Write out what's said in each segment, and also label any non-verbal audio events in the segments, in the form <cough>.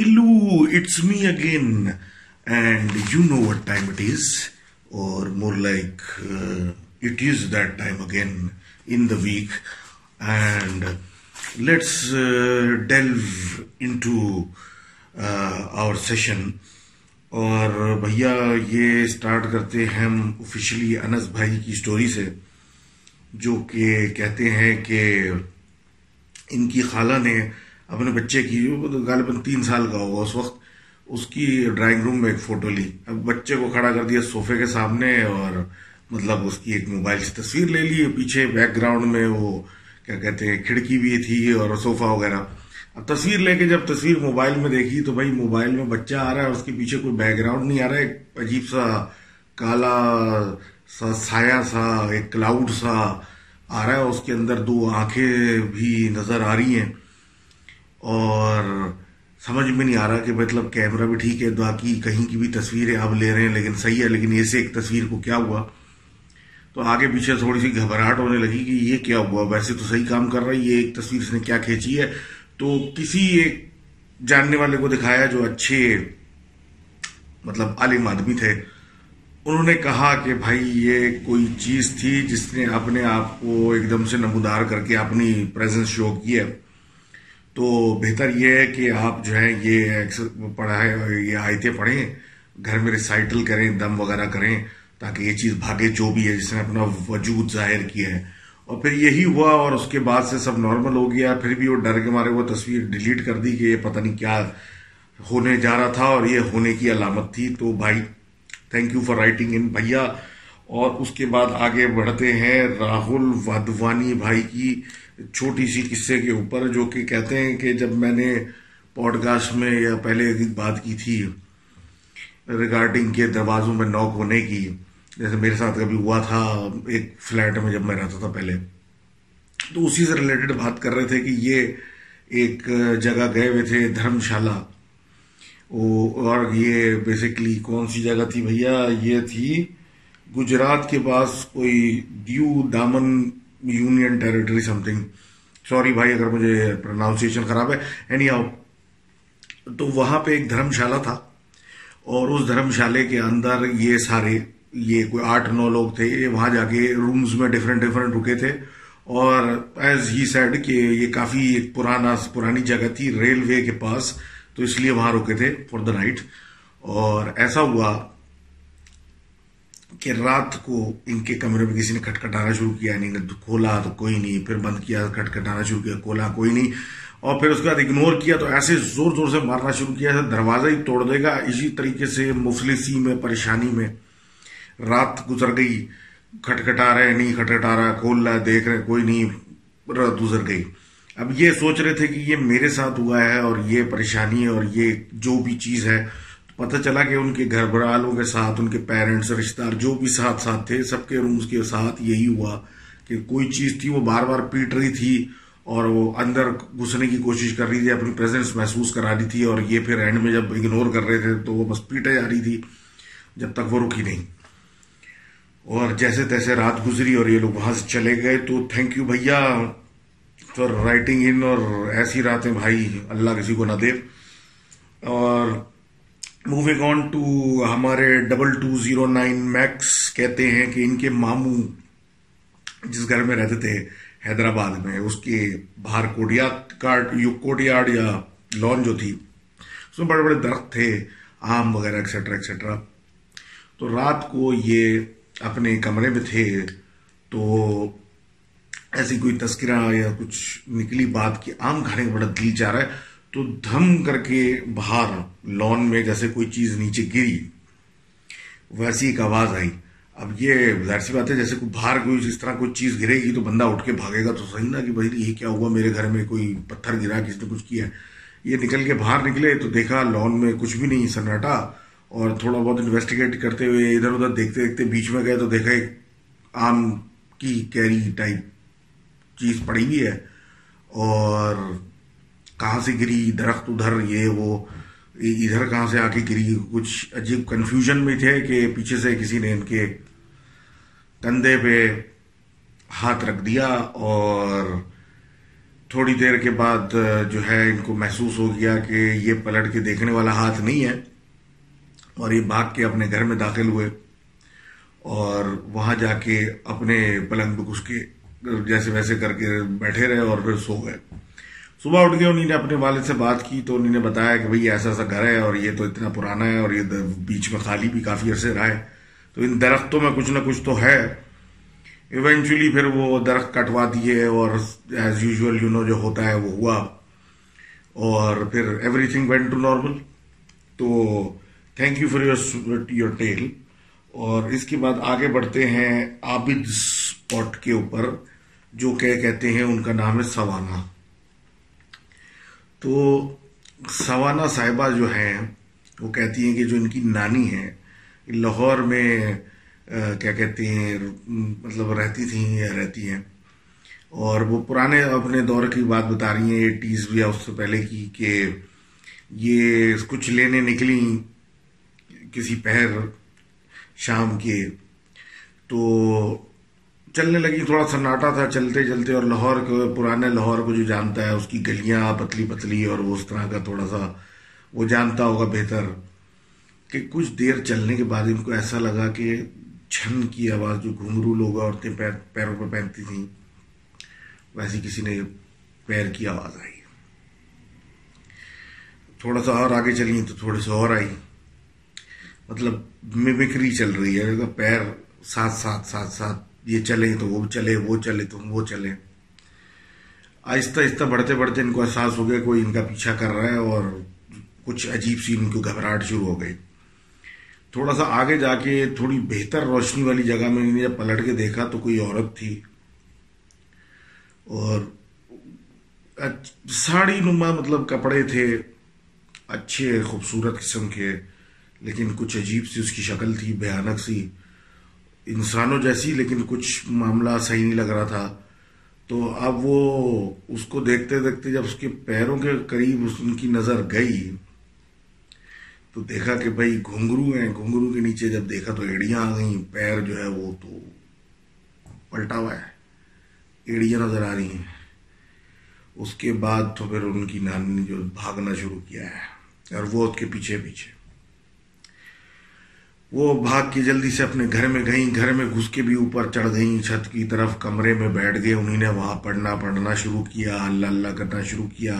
Hello it's me again and you know what time it is or more like it is that time again in the weekend let's delve into our session اور بھیا یہ start کرتے ہیں ہم officially انس بھائی کی story سے جو کہ کہتے ہیں کہ ان کی خالہ نے اپنے بچے کی غالباً تین سال کا ہوگا اس وقت، اس کی ڈرائنگ روم میں ایک فوٹو لی۔ اب بچے کو کھڑا کر دیا صوفے کے سامنے اور مطلب اس کی ایک موبائل سے تصویر لے لی۔ پیچھے بیک گراؤنڈ میں وہ کیا کہتے ہیں، کھڑکی بھی تھی اور صوفہ وغیرہ۔ اب تصویر لے کے جب تصویر موبائل میں دیکھی تو بھائی موبائل میں بچہ آ رہا ہے اس کے پیچھے کوئی بیک گراؤنڈ نہیں آ رہا ہے ایک عجیب سا کالا سا سایہ سا، ایک کلاؤڈ سا آ رہا ہے اس کے اندر دو آنکھیں بھی نظر آ رہی ہیں۔ اور سمجھ میں نہیں آ رہا کہ مطلب کیمرہ بھی ٹھیک ہے، باقی کہیں کی بھی تصویریں اب لے رہے ہیں، لیکن صحیح ہے، لیکن ایسے ایک تصویر کو کیا ہوا؟ تو آگے پیچھے تھوڑی سی گھبراہٹ ہونے لگی کہ یہ کیا ہوا؟ ویسے تو صحیح کام کر رہا ہے، یہ ایک تصویر اس نے کیا کھینچی ہے؟ تو کسی ایک جاننے والے کو دکھایا جو اچھے مطلب عالم آدمی تھے، انہوں نے کہا کہ بھائی یہ کوئی چیز تھی جس نے اپنے آپ کو ایک دم سے نمودار کر کے اپنی پریزنس شو کی ہے۔ تو بہتر یہ ہے کہ آپ جو ہے یہ پڑھائے یہ آیتیں پڑھیں، گھر میں ریسائٹل کریں، دم وغیرہ کریں تاکہ یہ چیز بھاگے جو بھی ہے، جس نے اپنا وجود ظاہر کیا ہے۔ اور پھر یہی ہوا اور اس کے بعد سے سب نارمل ہو گیا۔ پھر بھی وہ ڈر کے مارے وہ تصویر ڈیلیٹ کر دی کہ یہ پتہ نہیں کیا ہونے جا رہا تھا اور یہ ہونے کی علامت تھی۔ تو بھائی thank you for writing in بھیا۔ اور اس کے بعد آگے بڑھتے ہیں راہل وادوانی بھائی کی۔ چھوٹی سی قصے کے اوپر جو کہ کہتے ہیں کہ جب میں نے پوڈ کاسٹ میں یا پہلے بات کی تھی ریگارڈنگ کے دروازوں میں نوک ہونے کی، جیسے میرے ساتھ کبھی ہوا تھا ایک فلیٹ میں جب میں رہتا تھا پہلے۔ تو اسی سے ریلیٹڈ بات کر رہے تھے کہ یہ ایک جگہ گئے ہوئے تھے دھرم شالہ اور یہ بیسکلی کون سی جگہ تھی بھیا؟ یہ تھی گجرات کے پاس کوئی Diu Daman union territory something sorry بھائی، اگر مجھے پروناؤنسیشن خراب ہے. اینی آؤ تو وہاں پہ ایک دھرم شالہ تھا اور اس دھرم شالے کے اندر یہ سارے، یہ کوئی آٹھ نو لوگ تھے، یہ وہاں جا کے رومز میں ڈفرینٹ ڈفرینٹ رکے تھے اور ایز ہی سیڈ کہ یہ کافی ایک پرانا، پرانی جگہ تھی ریلوے کے پاس، تو اس لیے وہاں رکے تھے فار دا نائٹ اور ایسا ہوا کہ رات کو ان کے کمرے میں کسی نے کھٹکھٹانا شروع کیا یعنی نہیں کھولا تو کوئی نہیں، پھر بند کیا کھٹکھٹانا شروع کیا، کھولا کوئی نہیں، اور پھر اس کے بعد اگنور کیا تو ایسے زور زور سے مارنا شروع کیا دروازہ ہی توڑ دے گا۔ اسی طریقے سے مفلسی میں، پریشانی میں رات گزر گئی کھٹکھٹا رہے، نہیں کھٹکھٹا رہا، کھول رہا، دیکھ رہے، کوئی نہیں، رات گزر گئی۔ اب یہ سوچ رہے تھے کہ یہ میرے ساتھ ہوا ہے اور یہ پریشانی اور یہ جو بھی چیز ہے پتہ چلا کہ ان کے گھر برالوں کے ساتھ، ان کے پیرنٹس رشتہ دار جو بھی ساتھ ساتھ تھے، سب کے رومز کے ساتھ یہی ہوا کہ کوئی چیز تھی، وہ بار بار پیٹ رہی تھی اور وہ اندر گھسنے کی کوشش کر رہی تھی، اپنی پریزنس محسوس کرا رہی تھی اور یہ پھر اینڈ میں جب اگنور کر رہے تھے تو وہ بس پیٹے جا رہی تھی، جب تک وہ رکی نہیں۔ اور جیسے تیسے رات گزری اور یہ لوگ وہاں سے چلے گئے تو تھینک یو بھیا فار رائٹنگ ان اور ایسی راتیں بھائی اللہ کسی کو نہ دے۔ اور موونگ آن ٹو ہمارے double two zero nine Max کہتے ہیں کہ ان کے ماموں جس گھر میں رہتے تھے حیدرآباد میں، اس کے باہر کوٹ یارڈ یا لان جو تھی، اس میں بڑے بڑے درخت تھے، آم وغیرہ ایکسیٹرا ایکسیٹرا تو رات کو یہ اپنے کمرے میں تھے، تو ایسی کوئی تذکرہ یا کچھ نکلی بات کہ آم کھانے کا بڑا دل چاہ رہا ہے۔ تو دھم کر کے باہر لان میں جیسے کوئی چیز نیچے گری، ویسی ایک آواز آئی۔ اب یہ ظاہر سی بات ہے، جیسے کوئی باہر کوئی جس طرح کوئی چیز گرے گی تو بندہ اٹھ کے بھاگے گا تو صحیح نا کہ بھائی یہ کیا ہوا، میرے گھر میں کوئی پتھر گرا، کس نے کچھ کیا یہ نکل کے باہر نکلے تو دیکھا لان میں کچھ بھی نہیں، سناٹا۔ اور تھوڑا بہت انویسٹیگیٹ کرتے ہوئے ادھر ادھر دیکھتے دیکھتے بیچ میں گئے تو دیکھا ایک آم کی کیری ٹائپ چیز پڑی ہوئی ہے۔ اور کہاں سے گری، درخت ادھر، یہ وہ ادھر کہاں سے آ کے گری؟ کچھ عجیب کنفیوژن میں تھے کہ پیچھے سے کسی نے ان کے کندھے پہ ہاتھ رکھ دیا اور تھوڑی دیر کے بعد جو ہے ان کو محسوس ہو گیا کہ یہ پلٹ کے دیکھنے والا ہاتھ نہیں ہے اور یہ بھاگ کے اپنے گھر میں داخل ہوئے اور وہاں جا کے اپنے پلنگ پہ گھس کے جیسے ویسے کر کے بیٹھے رہے اور پھر سو گئے۔ صبح اٹھ کے انہیں نے اپنے والد سے بات کی تو انہیں نے بتایا کہ بھئی ایسا ایسا گھر ہے اور یہ تو اتنا پرانا ہے اور یہ بیچ میں خالی بھی کافی عرصے رہا ہے۔ تو ان درختوں میں کچھ نہ کچھ تو ہے۔ ایونچولی پھر وہ درخت کٹوا دیے اور ایز یوزول یو نو جو ہوتا ہے وہ ہوا۔ اور پھر everything went to normal تو thank you for your your tale اور اس کے بعد آگے بڑھتے ہیں عابد اسپاٹ کے اوپر، جو کہ کہتے ہیں ان کا نام ہے سوانا۔ تو سوانا صاحبہ جو ہیں، وہ کہتی ہیں کہ جو ان کی نانی ہے لاہور میں کیا کہتے ہیں مطلب رہتی تھیں یا رہتی ہیں۔ اور وہ پرانے اپنے دور کی بات بتا رہی ہیں ایٹیز یا اس سے پہلے کی کہ یہ کچھ لینے نکلی کسی پہر شام کے۔ تو چلنے لگی، تھوڑا سناٹا تھا چلتے چلتے، اور لاہور کو پرانے لاہور کو جو جانتا ہے، اس کی گلیاں پتلی پتلی، اور وہ اس طرح کا تھوڑا سا وہ جانتا ہوگا بہتر کہ کچھ دیر چلنے کے بعد ان کو ایسا لگا کہ چھن کی آواز، جو گھنگرو لوگ عورتیں پیر، پیروں پہ پہنتی تھیں، ویسی کسی نے پیر کی آواز آئی۔ تھوڑا سا اور آگے چلی تو تھوڑے سے اور آئی مطلب ممکری چل رہی ہے۔ پیر ساتھ ساتھ ساتھ ساتھ یہ چلے تو وہ چلے وہ چلے تو وہ چلے۔ آہستہ آہستہ بڑھتے بڑھتے ان کو احساس ہو گیا کوئی ان کا پیچھا کر رہا ہے اور کچھ عجیب سی ان کو گھبراہٹ شروع ہو گئی۔ تھوڑا سا آگے جا کے تھوڑی بہتر روشنی والی جگہ میں جب پلٹ کے دیکھا تو کوئی عورت تھی۔ اور ساڑی نما مطلب کپڑے تھے، اچھے، خوبصورت قسم کے، لیکن کچھ عجیب سی اس کی شکل تھی، بھیانک سی۔ انسانوں جیسی، لیکن کچھ معاملہ صحیح نہیں لگ رہا تھا۔ تو اب وہ اس کو دیکھتے دیکھتے جب اس کے پیروں کے قریب ان کی نظر گئی، تو دیکھا کہ بھائی گھنگرو ہیں۔ گھنگرو کے نیچے جب دیکھا تو ایڑیاں آ گئیں۔ پیر جو ہے وہ تو پلٹا ہوا ہے۔ ایڑیاں نظر آ رہی ہیں۔ اس کے بعد تو پھر ان کی نانی نے جو بھاگنا شروع کیا ہے اور وہ اس کے پیچھے پیچھے۔ وہ بھاگ کے جلدی سے اپنے گھر میں گئیں، گھر میں گھس کے بھی اوپر چڑھ گئیں، چھت کی طرف کمرے میں بیٹھ گئے انہیں نے وہاں پڑھنا پڑھنا شروع کیا، اللہ اللہ کرنا شروع کیا،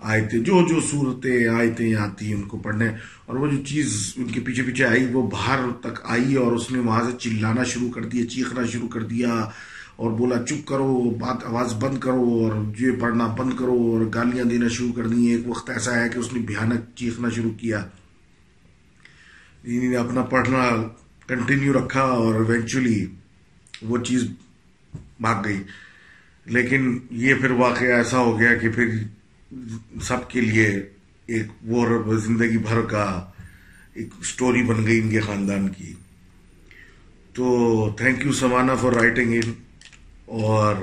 آیتیں، جو جو صورتیں، آیتیں آتی ان کو پڑھنے، اور وہ جو چیز ان کے پیچھے پیچھے آئی، وہ باہر تک آئی اور اس نے وہاں سے چلانا شروع کر دیا، چیخنا شروع کر دیا اور بولا، چپ کرو، بات، آواز بند کرو اور یہ پڑھنا بند کرو اور گالیاں دینا شروع کر دی ایک وقت ایسا ہے کہ اس نے بھیانک چیخنا شروع کیا۔ نے اپنا پڑھنا کنٹینیو رکھا اور ایونچولی وہ چیز بھاگ گئی۔ لیکن یہ پھر واقعہ ایسا ہو گیا کہ پھر سب کے لیے ایک وہ زندگی بھر کا ایک سٹوری بن گئی ان کے خاندان کی۔ تو thank you Samana for writing in اور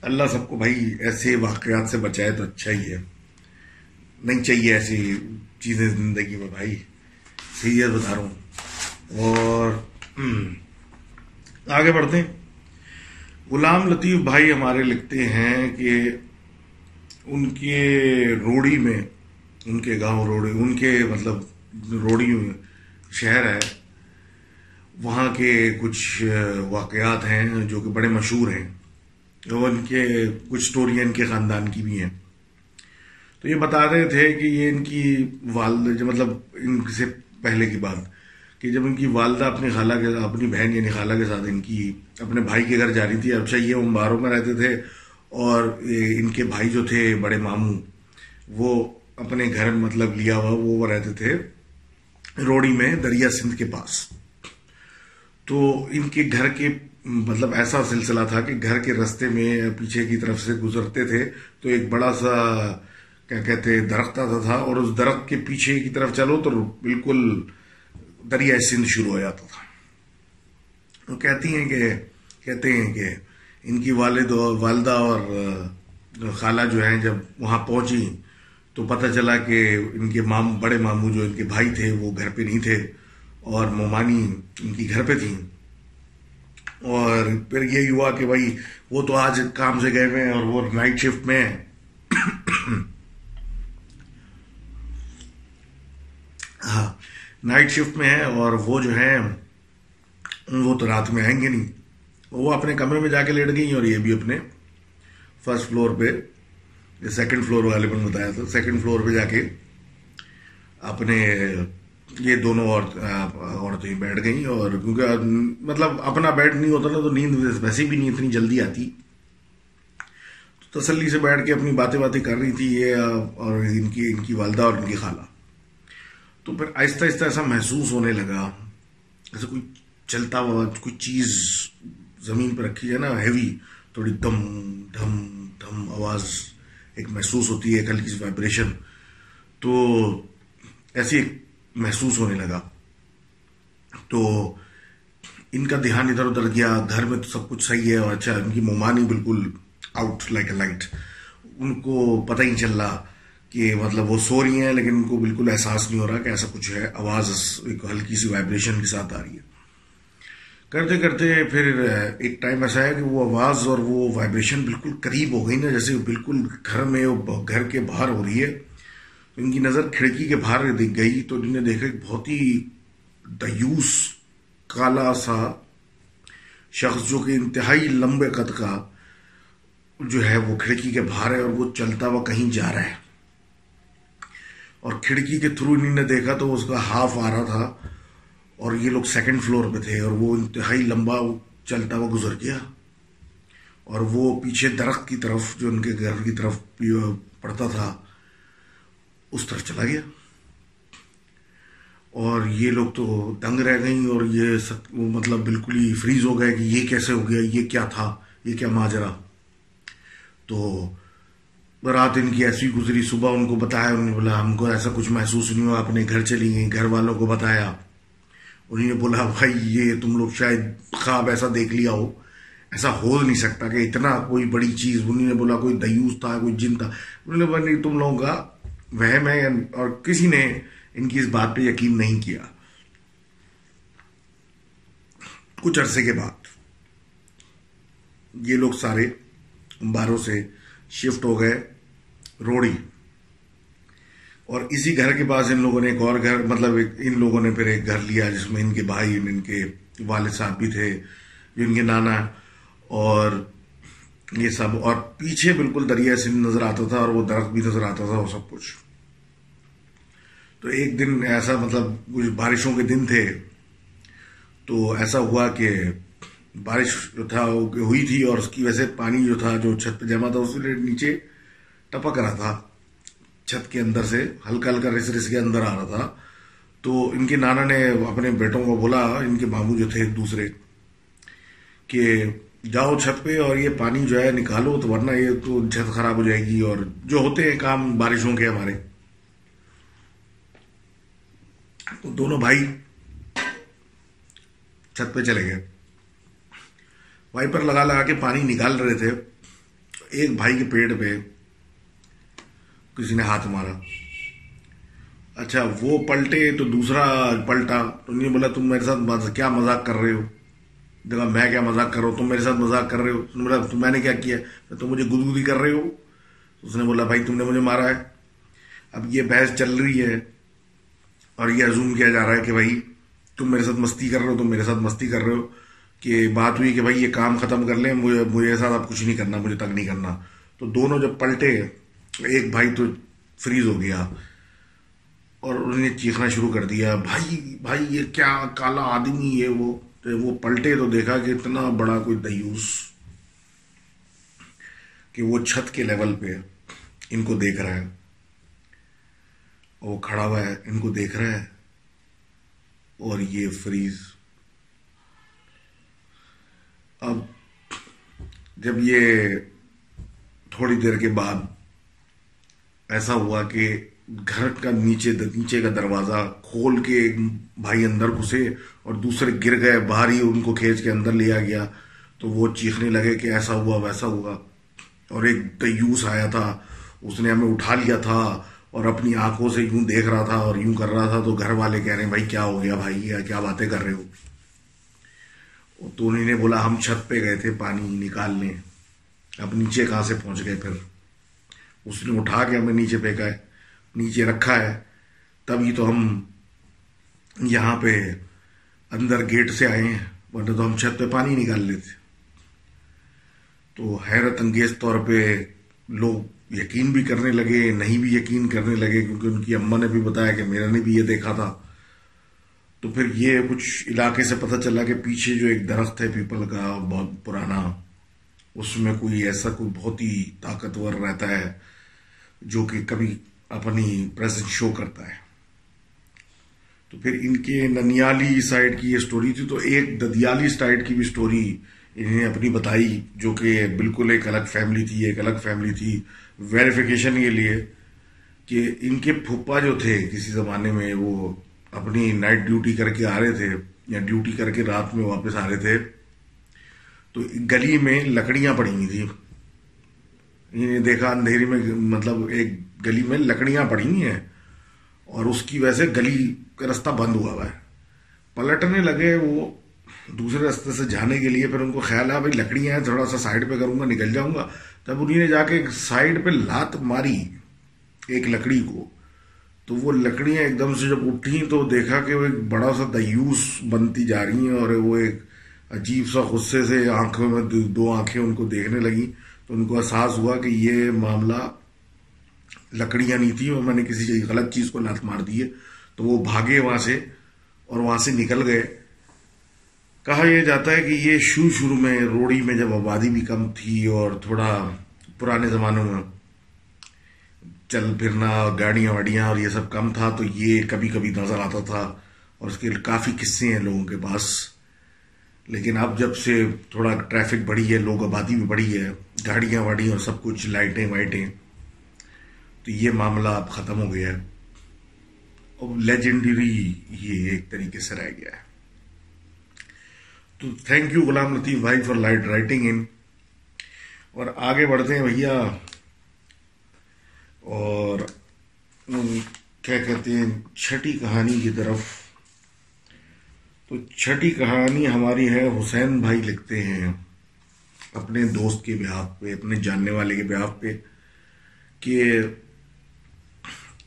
اللہ سب کو بھائی ایسے واقعات سے بچائے تو اچھا ہی ہے۔ نہیں چاہیے ایسی چیزیں زندگی میں بھائی۔ سیریت بتا رہا ہوں اور آگے بڑھتے ہیں۔ غلام لطیف بھائی ہمارے لکھتے ہیں کہ ان کے روڑی میں، ان کے گاؤں روڑی، ان کے مطلب روڑی شہر ہے، وہاں کے کچھ واقعات ہیں جو کہ بڑے مشہور ہیں ان کے کچھ سٹوریاں ان کے خاندان کی بھی ہیں۔ تو یہ بتا رہے تھے کہ یہ ان کی والد مطلب ان سے پہلے کی بات، کہ جب ان کی والدہ اپنی خالہ کے اپنی بہن یعنی خالہ کے ساتھ ان کی اپنے بھائی کے گھر جا رہی تھی اچھا یہ امباروں میں رہتے تھے اور ان کے بھائی جو تھے بڑے ماموں، وہ اپنے گھر مطلب لیا ہوا وہ رہتے تھے روڑی میں دریا سندھ کے پاس۔ تو ان کے گھر کے مطلب ایسا سلسلہ تھا کہ گھر کے رستے میں پیچھے کی طرف سے گزرتے تھے، تو ایک بڑا سا کیا کہتے درخت آتا تھا اور اس درخت کے پیچھے کی طرف چلو تو بالکل دریا سندھ شروع ہو جاتا تھا۔ وہ کہتی ہیں کہ، کہتے ہیں کہ ان کی والد اور والدہ اور خالہ جو ہیں جب وہاں پہنچی تو پتہ چلا کہ ان کے مام، بڑے ماموں جو ان کے بھائی تھے وہ گھر پہ نہیں تھے اور مومانی ان کی گھر پہ تھیں۔ اور پھر یہی ہوا کہ بھائی وہ تو آج کام سے گئے ہوئے ہیں اور وہ نائٹ شفٹ میں ہاں۔ نائٹ شفٹ میں ہے اور وہ جو ہے وہ تو رات میں آئیں گے نہیں۔ وہ اپنے کمرے میں جا کے لیٹ گئی اور یہ بھی اپنے فرسٹ فلور پہ سیکنڈ فلور والے نے بتایا تھا۔ سیکنڈ فلور پہ جا کے اپنے یہ دونوں عورتیں بیٹھ گئیں اور کیونکہ مطلب اپنا بیڈ نہیں ہوتا نا تو نیند ویسے بھی نہیں اتنی جلدی آتی۔ تو تسلی سے بیٹھ کے اپنی باتیں باتیں کر رہی تھی یہ اور ان کی ان کی والدہ اور ان کی خالہ۔ تو پھر آہستہ آہستہ ایسا محسوس ہونے لگا جیسے کوئی چلتا ہوا، کوئی چیز زمین پہ رکھی جائے نا ہیوی تھوڑی دم دھم دھم آواز ایک محسوس ہوتی ہے، ایک ہلکی سی وائبریشن تو ایسی ایک محسوس ہونے لگا۔ تو ان کا دھیان ادھر ادھر گیا، گھر میں تو سب کچھ صحیح ہے اور اچھا ان کی ممانی بالکل آؤٹ لائک اے لائٹ ان کو پتہ ہی چل رہا۔ کہ مطلب وہ سو رہی ہیں لیکن ان کو بالکل احساس نہیں ہو رہا کہ ایسا کچھ ہے۔ آواز ایک ہلکی سی وائبریشن کے ساتھ آ رہی ہے۔ کرتے کرتے پھر ایک ٹائم ایسا ہے کہ وہ آواز اور وہ وائبریشن بالکل قریب ہو گئی نا جیسے بالکل گھر میں گھر کے باہر ہو رہی ہے۔ ان کی نظر کھڑکی کے باہر دکھ گئی تو انہوں نے دیکھا ایک بہت ہی دیوس کالا سا شخص جو کہ انتہائی لمبے قد کا جو ہے وہ کھڑکی کے باہر ہے اور وہ چلتا ہوا کہیں جا رہا ہے۔ اور کھڑکی کے تھرو انہوں نے دیکھا تو اس کا ہاف آ رہا تھا اور یہ لوگ سیکنڈ فلور پہ تھے اور وہ انتہائی لمبا چلتا ہوا گزر گیا اور وہ پیچھے درخت کی طرف جو ان کے گھر کی طرف پڑتا تھا، اس طرف چلا گیا۔ اور یہ لوگ تو دنگ رہ گئیں اور یہ مطلب بالکل ہی فریز ہو گئے کہ یہ کیسے ہو گیا، یہ کیا تھا، یہ کیا ماجرا۔ تو رات ان کی ایسی گزری، صبح ان کو بتایا، انہوں نے بولا، ہم کو ایسا کچھ محسوس نہیں ہوا اپنے گھر چلی گئیں، گھر والوں کو بتایا۔ انہوں نے بولا، بھائی، یہ تم لوگ شاید خواب ایسا دیکھ لیا ہو۔ ایسا ہو نہیں سکتا کہ اتنا کوئی بڑی چیز۔ انہوں نے بولا، کوئی دیوس تھا، کوئی جن تھا۔ انہوں نے بولا، نہیں، تم لوگوں کا وہم ہے اور کسی نے ان کی اس بات پہ یقین نہیں کیا۔ کچھ عرصے کے بعد یہ لوگ سارے باروں سے شفٹ ہو گئے، روڑی۔ اور اسی گھر کے پاس ان لوگوں نے ایک اور گھر مطلب ان لوگوں نے پھر ایک گھر لیا جس میں ان کے بھائی، ان کے والد صاحب بھی تھے ان کے نانا اور یہ سب۔ اور پیچھے بالکل دریا سندھ نظر آتا تھا اور وہ درخت بھی نظر آتا تھا، وہ سب کچھ۔ تو ایک دن ایسا مطلب کچھ بارشوں کے دن تھے، تو ایسا ہوا کہ بارش جو تھا ہوئی تھی اور اس کی وجہ سے پانی جو تھا، جو چھت پہ جمع تھا اس کے نیچے ٹپک رہا تھا۔ چھت کے اندر سے، ہلکا ہلکا رس رس کے اندر آ رہا تھا۔ تو ان کے نانا نے اپنے بیٹوں کو بولا، ان کے ماموں جو تھے ایک دوسرے، کہ جاؤ چھت پہ اور یہ پانی جو ہے نکالو، تو ورنہ یہ تو چھت خراب ہو جائے گی۔ اور جو ہوتے ہیں کام بارشوں کے ہمارے۔ تو دونوں بھائی چھت پہ چلے گئے۔ وائپر لگا لگا کے پانی نکال رہے تھے۔ ایک بھائی کے پیٹ پہ کسی نے ہاتھ مارا۔ اچھا وہ پلٹے تو دوسرا پلٹا۔ تو انہیں بولا، تم میرے ساتھ کیا مذاق کر رہے ہو؟ دیکھا، میں کیا مذاق کر رہا ہوں؟ تم میرے ساتھ مذاق کر رہے ہو؟ بولا میں نے کیا کیا؟ تم مجھے گدگدی کر رہے ہو۔ اس نے بولا، بھائی، تم نے مجھے مارا ہے۔ اب یہ بحث چل رہی ہے اور یہ ازوم کیا جا رہا ہے کہ بھائی، تم میرے ساتھ مستی کر رہے ہو، تم میرے ساتھ مستی کر رہے ہو۔ کہ بات ہوئی کہ بھائی یہ کام ختم کر لیں، مجھے مجھے ساتھ اب کچھ نہیں کرنا، مجھے تک نہیں کرنا۔ تو دونوں جب پلٹے، ایک بھائی تو فریز ہو گیا اور انہوں نے چیخنا شروع کر دیا، بھائی بھائی یہ کیا کالا آدمی ہے وہ؟ تو وہ پلٹے تو دیکھا کہ اتنا بڑا کوئی دیوس کہ وہ چھت کے لیول پہ ان کو دیکھ رہا ہے۔ وہ کھڑا ہوا ہے، ان کو دیکھ رہا ہے۔ اور یہ فریز اب جب یہ تھوڑی دیر کے بعد ایسا ہوا کہ گھر کا نیچے نیچے کا دروازہ کھول کے ایک بھائی اندر گھسے اور دوسرے گر گئے، باہر ہی ان کو کھینچ کے اندر لیا گیا۔ تو وہ چیخنے لگے کہ ایسا ہوا، ویسا ہوا۔ اور ایک دیوس آیا تھا، اس نے ہمیں اٹھا لیا تھا اور اپنی آنکھوں سے یوں دیکھ رہا تھا اور یوں کر رہا تھا۔ تو گھر والے کہہ رہے ہیں، بھائی، کیا ہو گیا بھائی؟ کیا باتیں کر رہے ہو؟ تو انہیں نے بولا ہم چھت پہ گئے تھے پانی نکالنے۔ اب نیچے کہاں سے پہنچ گئے پھر؟ اس نے اٹھا کے ہمیں نیچے پھینکا ہے، نیچے رکھا ہے۔ تبھی تو ہم یہاں پہ اندر گیٹ سے آئے ہیں، ورنہ تو ہم چھت پہ پانی نکال لیتے۔ تو حیرت انگیز طور پہ لوگ یقین بھی کرنے لگے، نہیں بھی یقین کرنے لگے، کیونکہ ان کی اماں نے بھی بتایا کہ میرا نے بھی یہ دیکھا تھا۔ تو پھر یہ کچھ علاقے سے پتہ چلا کہ پیچھے جو ایک درخت ہے پیپل کا، بہت پرانا، اس میں کوئی ایسا کوئی بہت ہی طاقتور رہتا ہے جو کہ کبھی اپنی پریزنس شو کرتا ہے۔ تو پھر ان کے ننیالی سائڈ کی یہ سٹوری تھی، تو ایک ددیالی سائڈ کی بھی سٹوری انہیں نے اپنی بتائی جو کہ بالکل ایک الگ فیملی تھی، ایک الگ فیملی تھی۔ ویریفیکیشن کے لیے کہ ان کے پھپا جو تھے کسی زمانے میں وہ اپنی نائٹ ڈیوٹی کر کے آ رہے تھے، یا ڈیوٹی کر کے رات میں واپس آ رہے تھے، تو گلی میں لکڑیاں پڑی ہوئی تھی انہیں یعنی دیکھا، اندھیری میں مطلب ایک گلی میں لکڑیاں پڑی ہوئی ہیں اور اس کی وجہ سے گلی کا رستہ بند ہوا ہوا ہے۔ پلٹنے لگے وہ دوسرے رستے سے جانے کے لیے، پھر ان کو خیال ہے بھائی لکڑیاں ہیں، تھوڑا سا سائڈ پہ کروں گا، نکل جاؤں گا۔ تب انہیں نے جا کے ایک سائڈ پہ لات ماری ایک لکڑی کو۔ تو وہ لکڑیاں ایک دم سے جب اٹھی تو دیکھا کہ وہ ایک بڑا سا دیوس بنتی جا رہی ہیں اور وہ ایک عجیب سا غصے سے آنکھوں میں دو آنکھیں ان کو دیکھنے لگی تو ان کو احساس ہوا کہ یہ معاملہ لکڑیاں نہیں تھیں اور میں نے کسی غلط چیز کو لات مار دی ہے۔ تو وہ بھاگے وہاں سے اور وہاں سے نکل گئے۔ کہا یہ جاتا ہے کہ یہ شروع شروع میں روڑی میں جب آبادی بھی کم تھی اور تھوڑا پرانے زمانوں میں چل پھرنا، گاڑیاں واڑیاں اور یہ سب کم تھا تو یہ کبھی کبھی نظر آتا تھا اور اس کے کافی قصے ہیں لوگوں کے پاس۔ لیکن اب جب سے تھوڑا ٹریفک بڑھی ہے، لوگ آبادی بھی بڑھی ہے، گاڑیاں واڑی اور سب کچھ، لائٹیں، وائٹیں، تو یہ معاملہ اب ختم ہو گیا ہے۔ اب لیجنڈری یہ ایک طریقے سے رہ گیا ہے۔ تو تھینک یو غلام لطیف بھائی فار لائٹ رائٹنگ ان اور آگے بڑھتے ہیں، بھیا اور کیا کہتے ہیں، چھٹی کہانی کی طرف۔ تو چھٹی کہانی ہماری ہے، حسین بھائی لکھتے ہیں اپنے دوست کے بیاہ پہ، اپنے جاننے والے کے بیاہ پہ کہ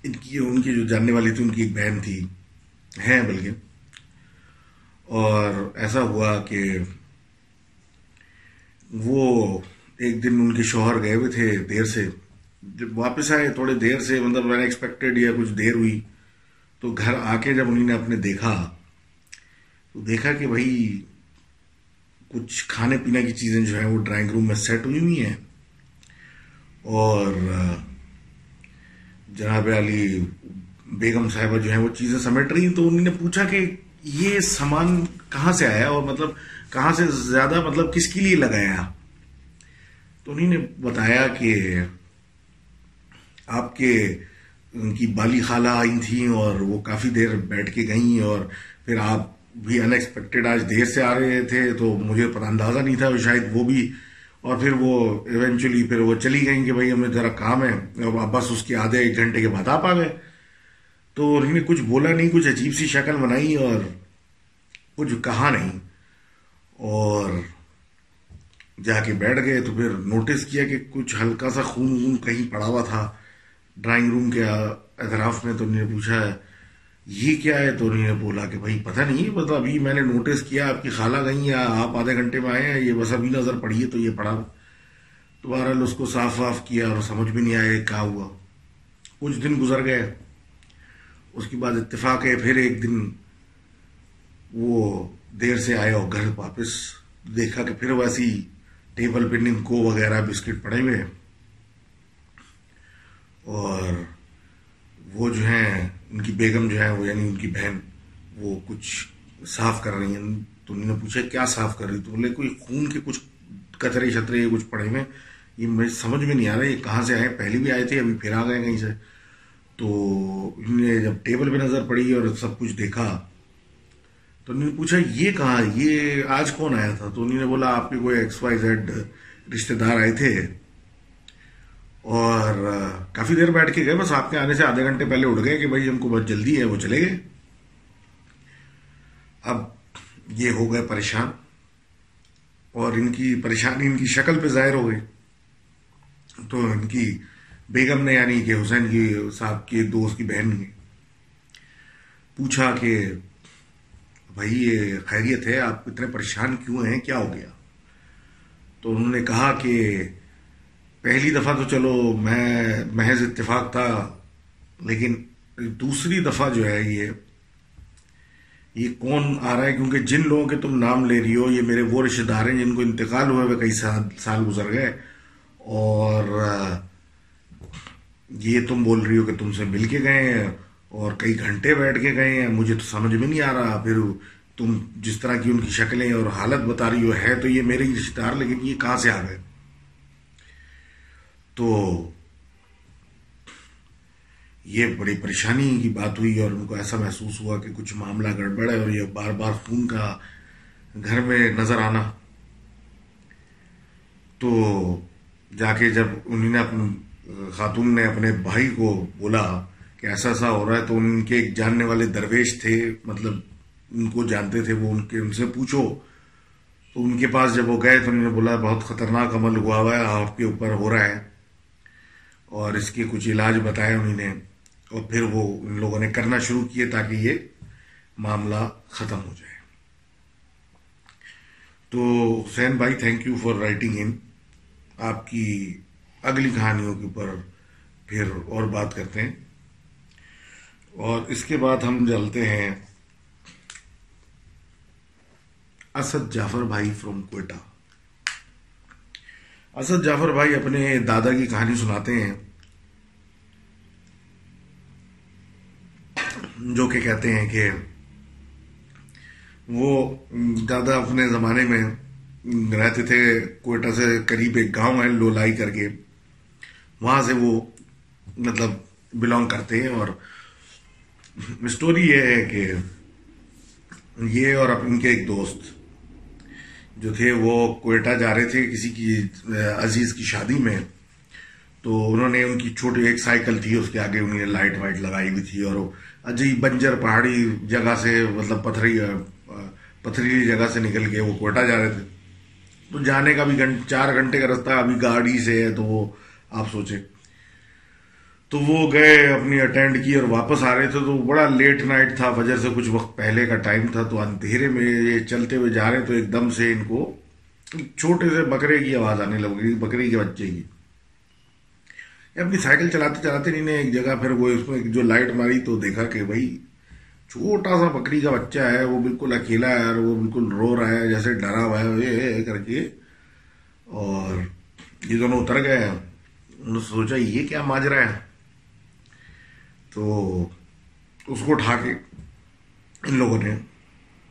ان کی ان کی جو جاننے والی تھی، ان کی ایک بہن تھی، ہیں بلکہ۔ اور ایسا ہوا کہ وہ ایک دن ان کے شوہر گئے ہوئے تھے دیر سے۔ جب واپس آئے، تھوڑے دیر سے مطلب میں ایکسپیکٹڈ یا کچھ دیر ہوئی، تو گھر آ کے جب انہیں نے اپنے دیکھا، تو دیکھا کہ بھائی کچھ کھانے پینے کی چیزیں جو ہیں وہ ڈرائنگ روم میں سیٹ ہوئی ہوئی ہیں۔ اور، جناب علی بیگم صاحبہ جو ہیں وہ چیزیں سمیٹ رہی ہیں، تو انہوں نے پوچھا کہ یہ سامان کہاں سے آیا اور مطلب کہاں سے زیادہ مطلب کس کے لیے لگایا؟ تو انہوں نے بتایا کہ آپ کے ان کی بالی خالہ آئی تھیں اور وہ کافی دیر بیٹھ کے گئیں اور پھر آپ بھی ان ایکسپیکٹڈ آج دیر سے آ رہے تھے تو مجھے پتہ اندازہ نہیں تھا شاید وہ بھی اور پھر وہ ایونچولی پھر وہ چلی گئیں کہ بھائی ہمیں ذرا کام ہے اور بس اس کے آدھے ایک گھنٹے کے بعد آپ آ گئے۔ تو انہوں نے کچھ بولا نہیں، کچھ عجیب سی شکل بنائی اور کچھ کہا نہیں۔ اور جا کے بیٹھ گئے تو پھر نوٹس کیا کہ کچھ ہلکا سا خون وون کہیں پڑا ہوا تھا۔ ڈرائنگ روم کے اطراف میں تو انہوں نے پوچھا یہ کیا ہے؟ تو انہوں نے بولا کہ بھائی، پتہ نہیں مطلب ابھی میں نے نوٹس کیا، آپ کی خالہ گئی یا آپ آدھے گھنٹے میں آئے ہیں، یہ بس ابھی نظر پڑی ہے، تو یہ پڑا دوبارہ اس کو صاف واف کیا اور سمجھ بھی نہیں آیا کیا ہوا۔ کچھ دن گزر گئے۔ اس کے بعد اتفاق ہے، پھر ایک دن وہ دیر سے آئے اور گھر واپس دیکھا کہ پھر ویسی ٹیبل پہ کو وغیرہ، بسکٹ پڑے ہوئے اور وہ جو ہیں، ان کی بیگم جو ہے، وہ یعنی ان کی بہن، وہ کچھ صاف کر رہی ہیں۔ تو انہوں نے پوچھا، کیا صاف کر رہی تو بولے، کوئی خون کے کچھ کچرے شطرے کچھ پڑے ہوئے یہ مجھے سمجھ میں نہیں آ رہا، یہ کہاں سے آئے پہلے بھی آئے تھے، ابھی پھر آ گئے کہیں سے۔ تو انہوں نے جب ٹیبل پہ نظر پڑی اور سب کچھ دیکھا، تو انہوں نے پوچھا، یہ کہاں یہ آج کون آیا تھا؟ تو انہوں نے بولا، آپ کے کوئی ایکس وائی زیڈ رشتے دار آئے تھے۔ اور کافی دیر بیٹھ کے گئے، بس آپ کے آنے سے آدھے گھنٹے پہلے اٹھ گئے کہ بھائی ہم کو بہت جلدی ہے، وہ چلے گئے۔ اب یہ ہو گئے پریشان، اور ان کی پریشانی ان کی شکل پہ ظاہر ہو گئی۔ تو ان کی بیگم نے یعنی کہ حسین کی صاحب کے دوست کی بہن نے، پوچھا کہ بھائی یہ خیریت ہے، آپ اتنے پریشان کیوں ہیں؟ کیا ہو گیا؟ تو انہوں نے کہا کہ پہلی دفعہ تو چلو میں محض اتفاق تھا، لیکن دوسری دفعہ جو ہے یہ یہ کون آ رہا ہے؟ کیونکہ جن لوگوں کے تم نام لے رہی ہو، یہ میرے وہ رشتے دار ہیں جن کو انتقال ہوئے ہوئے کئی سال گزر گئے۔ اور یہ تم بول رہی ہو کہ تم سے مل کے گئے ہیں اور کئی گھنٹے بیٹھ کے گئے ہیں، مجھے تو سمجھ میں نہیں آ رہا۔ پھر تم جس طرح کی ان کی شکلیں اور حالت بتا رہی ہو، ہے تو یہ میرے ہی رشتے دار، لیکن یہ کہاں سے آ گئے؟ تو یہ بڑی پریشانی کی بات ہوئی اور ان کو ایسا محسوس ہوا کہ کچھ معاملہ گڑبڑ ہے اور یہ بار بار خون کا گھر میں نظر آنا۔ تو جا کے جب انہوں نے اپنے خاتون نے اپنے بھائی کو بولا کہ ایسا ایسا ہو رہا ہے تو ان کے ایک جاننے والے درویش تھے مطلب ان کو جانتے تھے، وہ ان کے، ان سے پوچھو۔ تو ان کے پاس جب وہ گئے تو انہوں نے بولا، بہت خطرناک عمل ہوا ہوا ہے، آپ کے اوپر ہو رہا ہے۔ اور اس کے کچھ علاج بتائے انہوں نے اور پھر وہ ان لوگوں نے کرنا شروع کیے تاکہ یہ معاملہ ختم ہو جائے۔ تو حسین بھائی thank you for writing in آپ کی اگلی کہانیوں کے اوپر پھر اور بات کرتے ہیں۔ اور اس کے بعد ہم چلتے ہیں اسد جعفر بھائی فروم کوئٹہ اسد جعفر بھائی اپنے دادا کی کہانی سناتے ہیں۔ جو کہ کہتے ہیں کہ وہ دادا اپنے زمانے میں رہتے تھے کوئٹہ سے قریب ایک گاؤں ہے لولائی کر کے۔ وہاں سے وہ مطلب بلونگ کرتے ہیں اور اسٹوری یہ ہے کہ یہ اور ان کے ایک دوست جو تھے وہ کوئٹہ جا رہے تھے کسی کی عزیز کی شادی میں، تو انہوں نے ان کی چھوٹی ایک سائیکل تھی، اس کے آگے انہوں نے لائٹ وائٹ لگائی ہوئی تھی اور عجیب بنجر پہاڑی جگہ سے مطلب پتھری پتھریلی جگہ سے نکل کے وہ کوئٹہ جا رہے تھے۔ تو جانے کا بھی چار گھنٹے کا رستہ ابھی گاڑی سے ہے تو وہ آپ سوچیں۔ تو وہ گئے اپنی اٹینڈ کی اور واپس آ رہے تھے تو بڑا لیٹ نائٹ تھا، فجر سے کچھ وقت پہلے کا ٹائم تھا، تو اندھیرے میں یہ چلتے ہوئے جا رہے تو ایک دم سے ان کو چھوٹے سے بکرے کی آواز آنے لگی بکری کے بچے کی اپنی سائیکل چلاتے چلاتے نہیں نے ایک جگہ پھر وہ اس میں جو لائٹ ماری تو دیکھا کہ بھائی چھوٹا سا بکری کا بچہ ہے، وہ بالکل اکیلا ہے اور وہ بالکل رو رہا ہے، جیسے ڈرا ہوا ہے کر کے اور یہ دونوں اتر گئے۔ انہوں نے سوچا، یہ کیا ماجرا ہے؟ تو اس کو اٹھا کے ان لوگوں نے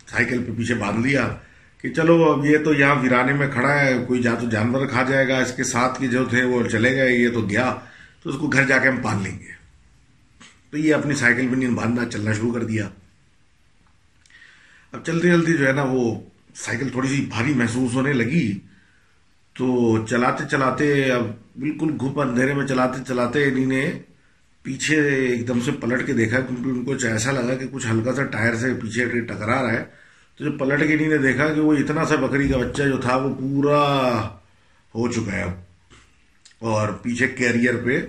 سائیکل پہ پیچھے باندھ لیا کہ چلو اب یہ تو یہاں ویرانے میں کھڑا ہے، کوئی جا تو جانور کھا جائے گا، اس کے ساتھ کے جو تھے وہ چلے گئے، یہ تو گیا، تو اس کو گھر جا کے ہم پال لیں گے۔ تو یہ اپنی سائیکل پہ نہیں، باندھنا، چلنا شروع کر دیا۔ اب چلتے چلتے جو ہے نا، وہ سائیکل تھوڑی سی بھاری محسوس ہونے لگی۔ تو چلاتے چلاتے اب بالکل گھپ اندھیرے میں چلاتے چلاتے انہیں نے پیچھے ایک دم سے پلٹ کے دیکھا کیونکہ ان کو ایسا لگا کہ کچھ ہلکا سا ٹائر سے پیچھے ٹکرا رہا ہے۔ تو جب پلٹ کے انہیں نے دیکھا کہ وہ اتنا سا بکری کا بچہ جو تھا وہ پورا ہو چکا ہے۔ اب اور پیچھے کیریئر پہ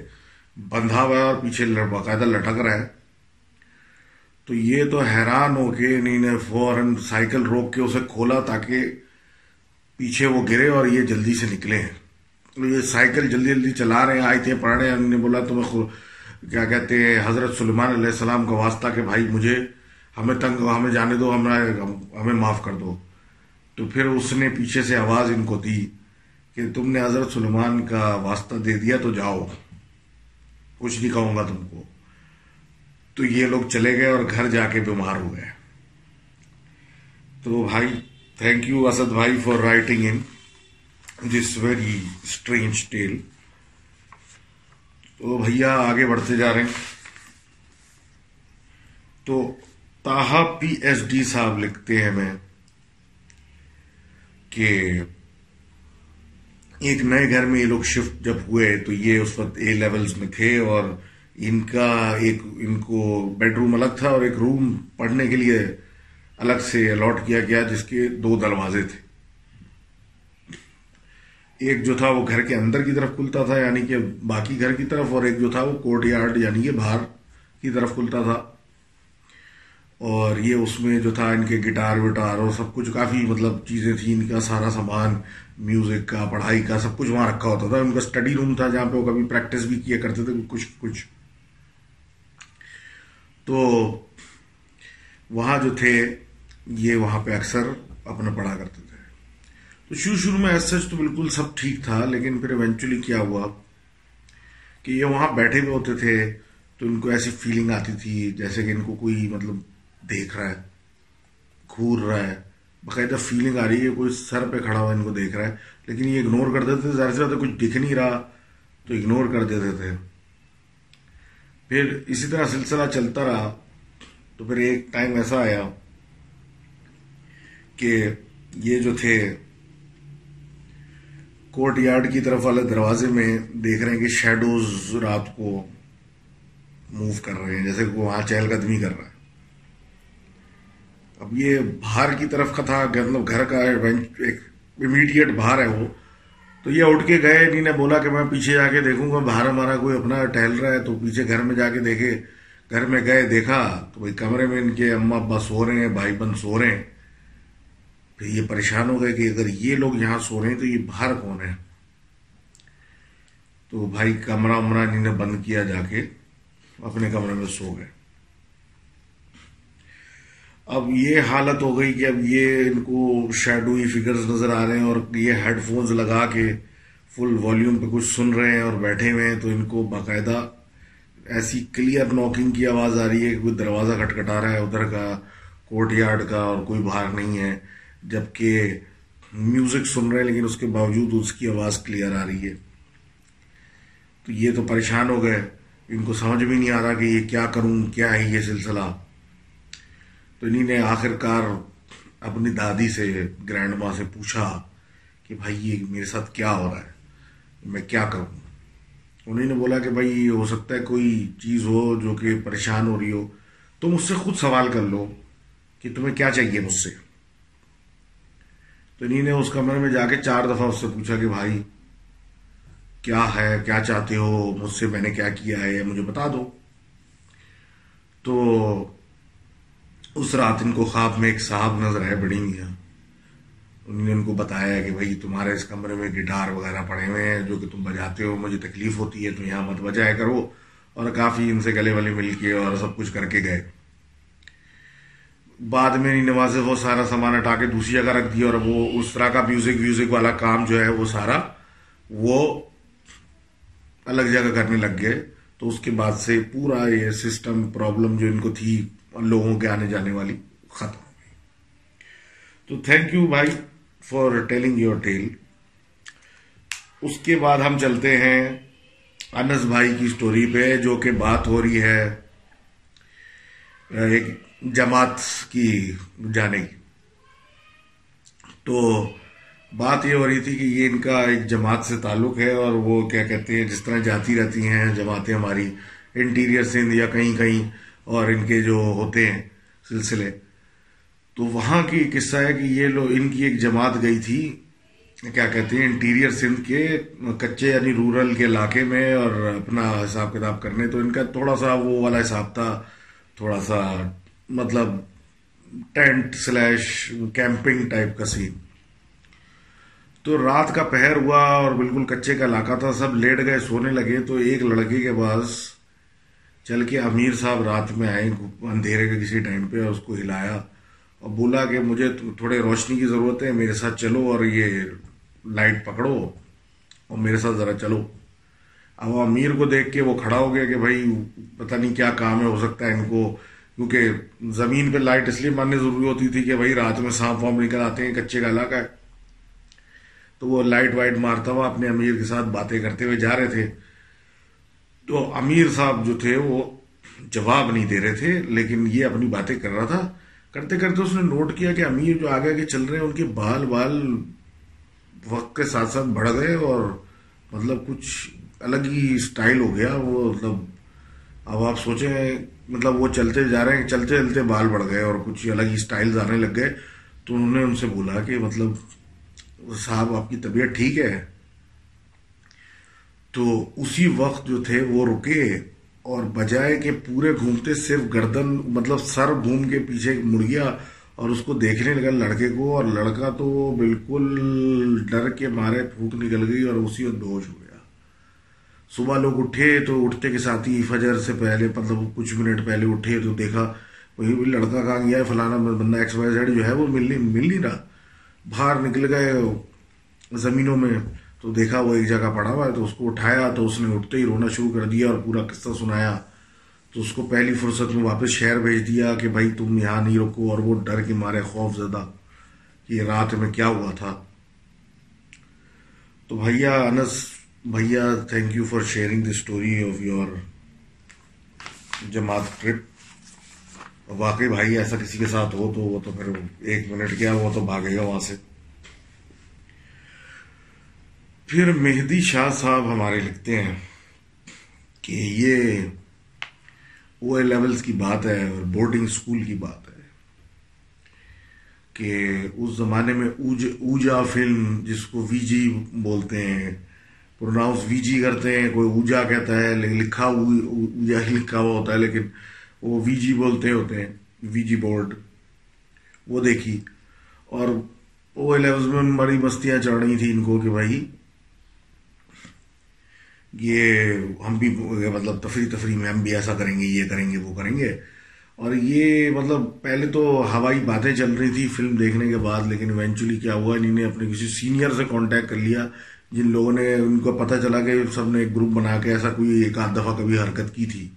بندھا ہوا ہے اور پیچھے باقاعدہ لٹک رہا ہے۔ تو یہ تو حیران ہو کے انہیں نے فوراً سائیکل روک کے اسے کھولا تاکہ پیچھے وہ گرے اور یہ جلدی سے نکلے۔ ہیں تو یہ سائیکل جلدی جلدی چلا رہے ہیں، آئے تھے، پڑھ رہے ہیں، انہوں نے بولا تمہیں کیا کہتے ہیں، حضرت سلمان علیہ السلام کا واسطہ کہ بھائی مجھے، ہمیں تنگ، ہمیں جانے دو، ہمیں معاف کر دو۔ تو پھر اس نے پیچھے سے آواز ان کو دی کہ تم نے حضرت سلمان کا واسطہ دے دیا تو جاؤ۔ کچھ نہیں کہوں گا تم کو۔ تو یہ لوگ چلے گئے اور گھر جا کے بیمار ہو گئے۔ تو بھائی تھینک یو اسد بھائی for writing in this very strange tale تو بھیا آگے بڑھتے جا رہے ہیں۔ تو تاہا پی ایس ڈی صاحب لکھتے ہیں میں کہ ایک نئے گھر میں یہ لوگ شفٹ جب ہوئے تو یہ اس وقت اے لیولز میں تھے اور ان کا ایک ان کو بیڈ روم الگ تھا اور ایک روم پڑھنے کے لیے الگ سے الاٹ کیا گیا جس کے دو دروازے تھے۔ ایک جو تھا وہ گھر کے اندر کی طرف کھلتا تھا یعنی کہ باقی گھر کی طرف، اور ایک جو تھا وہ کورٹ یارڈ یعنی کہ باہر کی طرف کھلتا تھا۔ اور یہ اس میں جو تھا، ان کے گٹار وٹار اور سب کچھ، کافی مطلب چیزیں تھیں۔ ان کا سارا سامان میوزک کا، پڑھائی کا، سب کچھ وہاں رکھا ہوتا تھا۔ ان کا اسٹڈی روم تھا جہاں پہ وہ کبھی پریکٹس بھی کیا کرتے تھے، کچھ کچھ۔ تو وہاں جو تھے، یہ وہاں پہ اکثر اپنا پڑھا کرتے تھے۔ تو شروع شروع میں ایس سچ تو بالکل سب ٹھیک تھا، لیکن پھر ایونچولی کیا ہوا کہ یہ وہاں بیٹھے ہوئے ہوتے تھے تو ان کو ایسی فیلنگ آتی تھی جیسے کہ ان کو کوئی مطلب دیکھ رہا ہے، گھور رہا ہے۔ باقاعدہ فیلنگ آ رہی ہے، کوئی سر پہ کھڑا ہوا ان کو دیکھ رہا ہے، لیکن یہ اگنور کر دیتے تھے۔ زیادہ سے زیادہ کچھ دکھ نہیں رہا، تو اگنور کر دیتے تھے۔ پھر اسی طرح سلسلہ چلتا رہا۔ تو پھر ایک ٹائم ایسا آیا کہ یہ جو تھے کورٹ یارڈ کی طرف والے دروازے میں دیکھ رہے ہیں کہ شیڈوز رات کو موو کر رہے ہیں، جیسے کہ وہاں چہل قدمی کر رہا ہے۔ اب یہ باہر کی طرف کا تھا مطلب گھر کا ایک امیڈیٹ باہر ہے وہ۔ تو یہ اٹھ کے گئے انہیں نے بولا کہ میں پیچھے جا کے دیکھوں گا، باہر ہمارا کوئی اپنا ٹہل رہا ہے۔ تو پیچھے گھر میں جا کے دیکھے، گھر میں گئے، دیکھا تو بھائی کمرے میں ان کے اما ابا سو رہے ہیں، بھائی بن سو رہے ہیں۔ پھر یہ پریشان ہو گئے کہ اگر یہ لوگ یہاں سو رہے ہیں تو یہ باہر کون ہے؟ تو بھائی کمرہ امرہ انہیں نے بند کیا جا کے اپنے کمرے میں سو گئے۔ اب یہ حالت ہو گئی کہ اب یہ ان کو شیڈوئی فگرز نظر آ رہے ہیں اور یہ ہیڈ فونز لگا کے فل والیوم پہ کچھ سن رہے ہیں اور بیٹھے ہوئے ہیں تو ان کو باقاعدہ ایسی کلیئر نوکنگ کی آواز آ رہی ہے کہ کوئی دروازہ کھٹکھٹا رہا ہے، ادھر کا کورٹ یارڈ کا اور کوئی باہر نہیں ہے۔ جبکہ میوزک سن رہے ہیں لیکن اس کے باوجود اس کی آواز کلیئر آ رہی ہے۔ تو یہ تو پریشان ہو گئے۔ ان کو سمجھ بھی نہیں آ رہا کہ یہ کیا کروں، کیا ہے یہ سلسلہ۔ تو انہیں نے آخر کار اپنی دادی سے گرینڈ ماں سے پوچھا کہ بھائی، یہ میرے ساتھ کیا ہو رہا ہے؟ میں کیا کروں؟ انہیں نے بولا کہ بھائی، ہو سکتا ہے کوئی چیز ہو جو کہ پریشان ہو رہی ہو۔ تم اس سے خود سوال کر لو کہ تمہیں کیا چاہیے مجھ سے؟ تو انہیں نے اس کمرے میں جا کے چار دفعہ اس سے پوچھا کہ بھائی، کیا ہے؟ کیا چاہتے ہو؟ مجھ سے میں نے کیا کیا ہے؟ مجھے بتا دو۔ تو اس رات ان کو خواب میں ایک صاحب نظر ہے، بڑی میاں۔ انہوں نے ان کو بتایا کہ بھائی، تمہارے اس کمرے میں گٹار وغیرہ پڑے ہوئے ہیں، جو کہ تم بجاتے ہو، مجھے تکلیف ہوتی ہے، تو یہاں مت بجایا کرو۔ اور کافی ان سے گلے والے مل کے اور سب کچھ کر کے گئے۔ بعد میں نواز وہ سارا سامان ہٹا کے دوسری جگہ رکھ دیا اور وہ اس طرح کا میوزک ویوزک والا کام جو ہے وہ سارا وہ الگ جگہ کرنے لگ گئے۔ تو اس کے بعد سے پورا یہ سسٹم پرابلم جو ان کو تھی لوگوں کے آنے جانے والی ختم ہو گئی۔ تو تھینک یو بھائی فار ٹیلنگ یور ٹیل اس کے بعد ہم چلتے ہیں انس بھائی کی سٹوری پہ، جو کہ بات ہو رہی ہے، ایک جماعت کی جانے کی تو بات یہ ہو رہی تھی کہ یہ ان کا ایک جماعت سے تعلق ہے اور وہ کیا کہتے ہیں، جس طرح جاتی رہتی ہیں جماعتیں ہماری، انٹیریئر سندھ یا کہیں کہیں اور ان کے جو ہوتے ہیں سلسلے۔ تو وہاں کی قصہ ہے کہ یہ لوگ، ان کی ایک جماعت گئی تھی، کیا کہتے ہیں، انٹیریئر سندھ کے کچے یعنی رورل کے علاقے میں اور اپنا حساب کتاب کرنے۔ تو ان کا تھوڑا سا وہ والا حساب تھا، تھوڑا سا مطلب ٹینٹ سلیش کیمپنگ ٹائپ کا سین۔ تو رات کا پہر ہوا اور بالکل کچے کا علاقہ تھا، سب لیٹ گئے، سونے لگے۔ تو ایک لڑکے کے پاس چل کے امیر صاحب رات میں آئے اندھیرے کے کسی ٹائم پہ اس کو ہلایا اور بولا کہ مجھے تھوڑے روشنی کی ضرورت ہے، میرے ساتھ چلو اور یہ لائٹ پکڑو اور میرے ساتھ ذرا چلو۔ اب امیر کو دیکھ کے وہ کھڑا ہو گیا کہ بھائی، پتہ نہیں کیا کام ہے، ہو سکتا ہے ان کو کیونکہ زمین پہ لائٹ اس لیے ماننے ضروری ہوتی تھی کہ بھائی رات میں سانپ وانپ نکل آتے ہیں، کچے کا علاقہ ہے۔ تو وہ لائٹ وائٹ مارتا ہوا اپنے امیر کے ساتھ باتیں کرتے ہوئے جا رہے تھے۔ تو امیر صاحب جو تھے وہ جواب نہیں دے رہے تھے، لیکن یہ اپنی باتیں کر رہا تھا۔ کرتے کرتے اس نے نوٹ کیا کہ امیر جو آگے آگے چل رہے ہیں، ان کے بال بال وقت کے ساتھ ساتھ بڑھ گئے اور مطلب کچھ الگ ہی سٹائل ہو گیا۔ وہ مطلب اب آپ سوچیں مطلب وہ چلتے جا رہے ہیں، چلتے چلتے بال بڑھ گئے اور کچھ الگ ہی سٹائل آنے لگ گئے۔ تو انہوں نے ان سے بولا کہ مطلب صاحب، آپ کی طبیعت ٹھیک ہے؟ تو اسی وقت جو تھے وہ رکے اور بجائے کہ پورے گھومتے صرف گردن مطلب سر گھوم کے پیچھے مڑ گیا اور اس کو دیکھنے لگا لڑکے کو اور لڑکا تو بالکل ڈر کے مارے پھوک نکل گئی اور اسی وقت بہوش ہو صبح لوگ اٹھے تو اٹھتے کے ساتھ ہی فجر سے پہلے مطلب کچھ منٹ پہلے اٹھے تو دیکھا، وہی لڑکا کہاں گیا ہے، فلانا بندہ ایکس وائی زیڈ جو ہے وہ مل نہیں مل نہیں رہا۔ باہر نکل گئے زمینوں میں، تو دیکھا وہ ایک جگہ پڑا ہوا ہے، تو اس کو اٹھایا، تو اس نے اٹھتے ہی رونا شروع کر دیا اور پورا قصہ سنایا۔ تو اس کو پہلی فرصت میں واپس شہر بھیج دیا کہ بھائی تم یہاں نہیں رکو اور وہ ڈر کے مارے خوف زدہ کہ رات میں کیا ہوا تھا۔ تو بھیا انس بھیا thank you for sharing the story of your جماعت ٹرپ واقعی بھائی ایسا کسی کے ساتھ ہو تو وہ تو پھر ایک منٹ کیا وہ تو بھاگے گا وہاں سے پھر مہدی شاہ صاحب ہمارے لکھتے ہیں کہ یہ او اے لیولز کی بات ہے اور بورڈنگ اسکول کی بات ہے کہ اس زمانے میں اوجا فلم جس کو وی جی بولتے ہیں پروناؤنس وی جی کرتے ہیں، کوئی اوجا کہتا ہے، لیکن لکھا اوجا ہی لکھا ہوا ہوتا ہے، لیکن وہ وی جی بولتے ہوتے ہیں، وی جی بورڈ۔ وہ دیکھی۔ اور او اے لیولز میں بڑی مستیاں چڑھ رہی تھیں ان کو کہ بھائی، یہ ہم بھی مطلب تفریح تفریح میں ہم بھی ایسا کریں گے، یہ کریں گے، وہ کریں گے۔ اور یہ مطلب پہلے تو ہوائی باتیں چل رہی تھی فلم دیکھنے کے بعد، لیکن ایونچولی کیا ہوا انہیں نے اپنے کسی سینئر سے کانٹیکٹ کر لیا۔ جن لوگوں نے ان کو پتہ چلا کہ سب نے ایک گروپ بنا کے ایسا کوئی ایک آدھ دفعہ کبھی حرکت کی تھی۔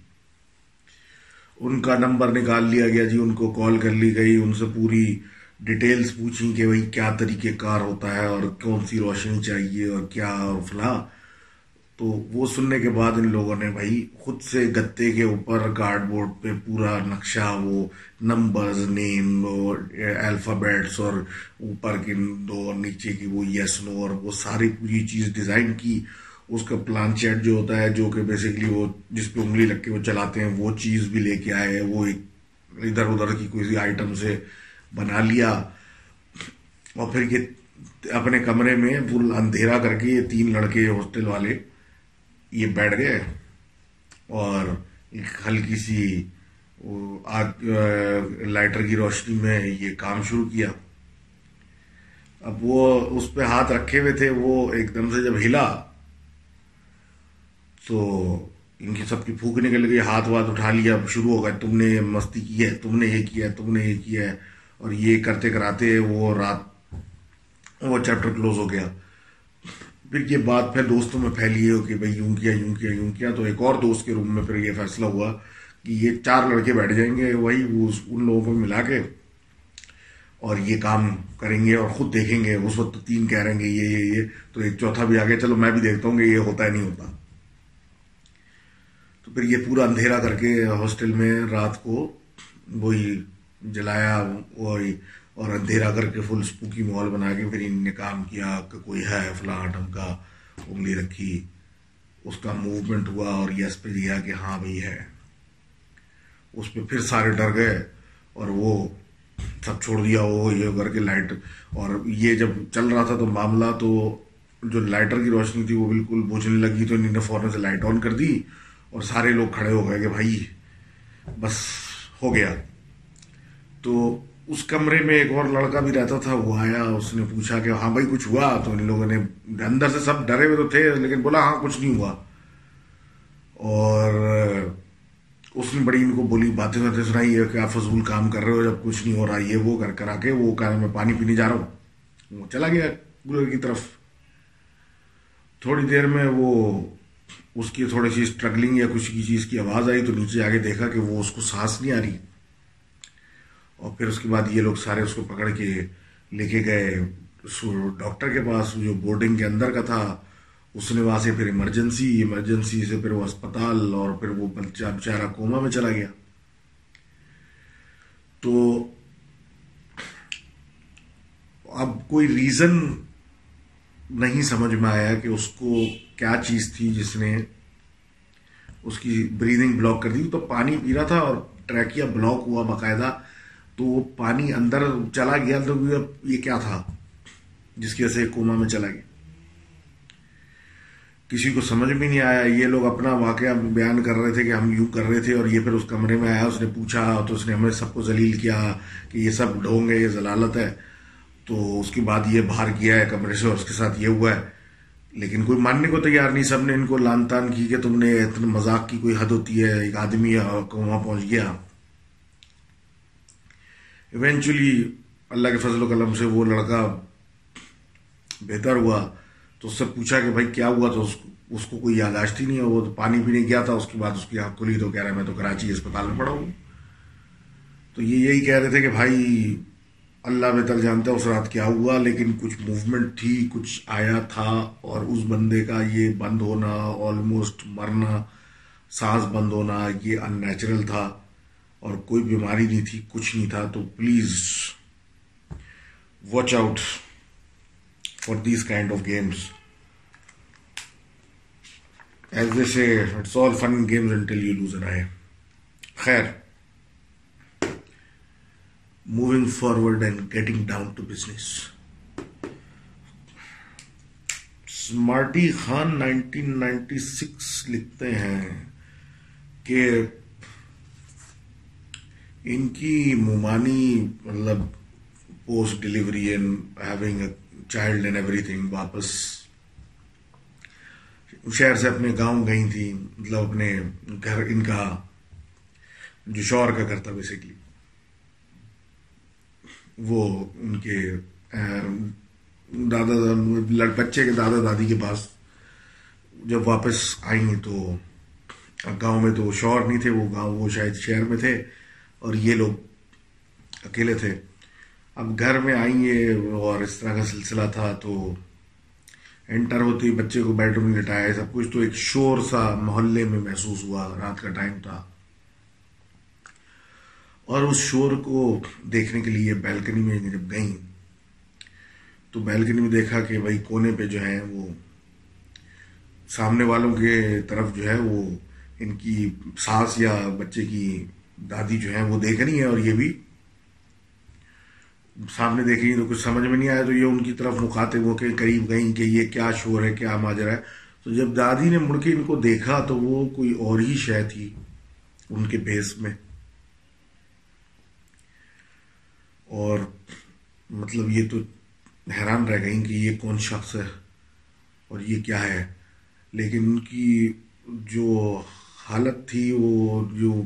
ان کا نمبر نکال لیا گیا جی ان کو کال کر لی گئی، ان سے پوری ڈیٹیلز پوچھی کہ بھائی کیا طریقہ کار ہوتا ہے اور کون سی روشنی چاہیے اور کیا اور فلاں۔ تو وہ سننے کے بعد ان لوگوں نے بھائی خود سے گتے کے اوپر کارڈ بورڈ پہ پورا نقشہ، وہ نمبرز نیم الفابیٹس اور اوپر کی دو اور نیچے کی وہ یس نو اور وہ ساری پوری چیز ڈیزائن کی۔ اس کا پلان چیٹ جو ہوتا ہے، جو کہ بیسکلی وہ جس پہ انگلی لگ کے وہ چلاتے ہیں، وہ چیز بھی لے کے آئے، وہ ایک ادھر ادھر کی کوئی آئٹم سے بنا لیا۔ اور پھر یہ اپنے کمرے میں پورا اندھیرا کر کے یہ تین لڑکے ہاسٹل والے یہ بیٹھ گئے اور ہلکی سی آگ لائٹر کی روشنی میں یہ کام شروع کیا۔ اب وہ اس پہ ہاتھ رکھے ہوئے تھے، وہ ایک دم سے جب ہلا تو ان کی سب کی پھوک نکل گئی، ہاتھ واتھ اٹھا لیا، شروع ہو گئے، تم نے مستی کی ہے، تم نے یہ کیا ہے، تم نے یہ کیا ہے۔ اور یہ کرتے کراتے وہ رات وہ چیپٹر کلوز ہو گیا۔ پھر یہ بات پھر دوستوں میں پھیلی ہے کہ بھائی یوں کیا یوں کیا یوں کیا، تو ایک اور دوست کے روم میں پھر یہ فیصلہ ہوا کہ یہ چار لڑکے بیٹھ جائیں گے، وہی وہ ان لوگوں کو ملا کے اور یہ کام کریں گے اور خود دیکھیں گے، اس وقت تین کہہ رہیں گے یہ یہ یہ، تو ایک چوتھا بھی آگے، چلو میں بھی دیکھتا ہوں کہ یہ ہوتا ہے، نہیں ہوتا۔ تو پھر یہ پورا اندھیرا کر کے ہاسٹل میں رات کو وہی جلایا، وہی اور اندھیرا کر کے فل اسپوکی مال بنا کے پھر ان نے کام کیا کہ کوئی ہے فلاں ڈھنگ کا انگلی رکھی، اس کا موومنٹ ہوا اور یس پہ دیا کہ ہاں بھائی ہے۔ اس پہ پھر سارے ڈر گئے اور وہ سب چھوڑ دیا، وہ یہ کر کے لائٹ اور یہ جب چل رہا تھا تو معاملہ تو جو لائٹر کی روشنی تھی وہ بالکل بوجھنے لگی تو انہوں نے فوراً سے لائٹ آن کر دی اور سارے لوگ کھڑے ہو گئے کہ بھائی بس ہو گیا۔ تو اس کمرے میں ایک اور لڑکا بھی رہتا تھا، وہ آیا، اس نے پوچھا کہ ہاں بھائی، کچھ ہوا؟ تو ان لوگوں نے اندر سے سب ڈرے ہوئے تو تھے، لیکن بولا ہاں کچھ نہیں ہوا۔ اور اس نے بڑی ان کو بولی باتیں باتیں سنائی ہے کہ آپ فضول کام کر رہے ہو، جب کچھ نہیں ہو رہا، یہ وہ کر کرا کے وہ کہا میں پانی پینے جا رہا ہوں وہ چلا گیا کولر کی طرف۔ تھوڑی دیر میں وہ اس کی تھوڑی سی اسٹرگلنگ یا کچھ کی چیز کی آواز آئی تو نیچے آگے دیکھا کہ وہ اس کو سانس نہیں آ رہی۔ اور پھر اس کے بعد یہ لوگ سارے اس کو پکڑ کے لے کے گئے۔ ڈاکٹر کے پاس جو بورڈنگ کے اندر کا تھا، اس نے وہاں سے پھر ایمرجنسی ایمرجنسی سے پھر وہ اسپتال اور پھر وہ بچہ بچارا کوما میں چلا گیا۔ تو اب کوئی ریزن نہیں سمجھ میں آیا کہ اس کو کیا چیز تھی جس نے اس کی بریدنگ بلاک کر دی۔ تو پانی پی رہا تھا اور ٹریکیا بلاک ہوا باقاعدہ۔ تو وہ پانی اندر چلا گیا تو یہ کیا تھا؟ جس کی وجہ سے کوما میں چلا گیا۔ کسی کو سمجھ بھی نہیں آیا، یہ لوگ اپنا واقعہ بیان کر رہے تھے کہ ہم یوں کر رہے تھے اور یہ پھر اس کمرے میں آیا، اس نے پوچھا، تو اس نے ہمیں سب کو ذلیل کیا کہ یہ سب ڈھونگ ہے، یہ ضلالت ہے۔ تو اس کے بعد یہ باہر کیا ہے کمرے سے اور اس کے ساتھ یہ ہوا ہے۔ لیکن کوئی ماننے کو تیار نہیں، سب نے ان کو لان تان کی کہ تم نے اتنے مذاق کی، کوئی حد ہوتی ہے، ایک آدمی وہاں پہنچ گیا۔ ایونچولی اللہ کے فضل و قلم سے وہ لڑکا بہتر ہوا تو اس سے پوچھا کہ بھائی کیا ہوا تو اس کو کوئی یاداشت ہی نہیں ہے وہ تو پانی پینے گیا تھا، اس کے بعد اس کی آنکھ کھلی تو کہہ رہا ہے، میں تو کراچی اسپتال میں پڑا ہوں۔ تو یہ یہی کہہ رہے تھے کہ بھائی، اللہ بہتر جانتا ہے اس رات کیا ہوا، لیکن کچھ موومنٹ تھی، کچھ آیا تھا اور اس بندے کا یہ بند ہونا آلموسٹ مرنا، سانس بند ہونا، یہ ان نیچرل تھا۔ اور کوئی بیماری نہیں تھی، کچھ نہیں تھا، تو please watch out for these kind of games as they say it's all fun games until you lose رہے خیر moving forward and getting down to business Smarty Khan nineteen ninety six لکھتے ہیں کہ ان کی ممانی مطلب post delivery and having a child and everything واپس شہر سے اپنے گاؤں گئی تھی مطلب اپنے گھر، ان کا جو شور کا گھر تھا بیسکلی وہ ان کے، دادا بچے کے دادا دادی کے پاس جب واپس آئی تو، گاؤں میں تو شور نہیں تھے، وہ گاؤں، وہ شاید شہر میں تھے۔ اور یہ لوگ اکیلے تھے۔ اب گھر میں آئیں اور اس طرح کا سلسلہ تھا تو انٹر ہوتی بچے کو بیڈ روم میں لٹایا۔ سب کچھ تو ایک شور سا محلے میں محسوس ہوا۔ رات کا ٹائم تھا۔ اور اس شور کو دیکھنے کے لیے بیلکنی میں جب گئیں تو بیلکنی میں دیکھا کہ بھائی کونے پہ جو ہے وہ سامنے والوں کے طرف جو ہے وہ ان کی ساس یا بچے کی دادی جو ہے وہ دیکھ رہی ہیں اور یہ بھی سامنے دیکھ رہی تو کچھ سمجھ میں نہیں آیا تو یہ ان کی طرف مخاطب ہو کے قریب گئیں کہ یہ کیا شور ہے، کیا ماجرا ہے۔ تو جب دادی نے مڑ کے ان کو دیکھا تو وہ کوئی اور ہی شے تھی ان کے بیس میں۔ اور مطلب یہ تو حیران رہ گئیں کہ یہ کون شخص ہے اور یہ کیا ہے۔ لیکن ان کی جو حالت تھی وہ جو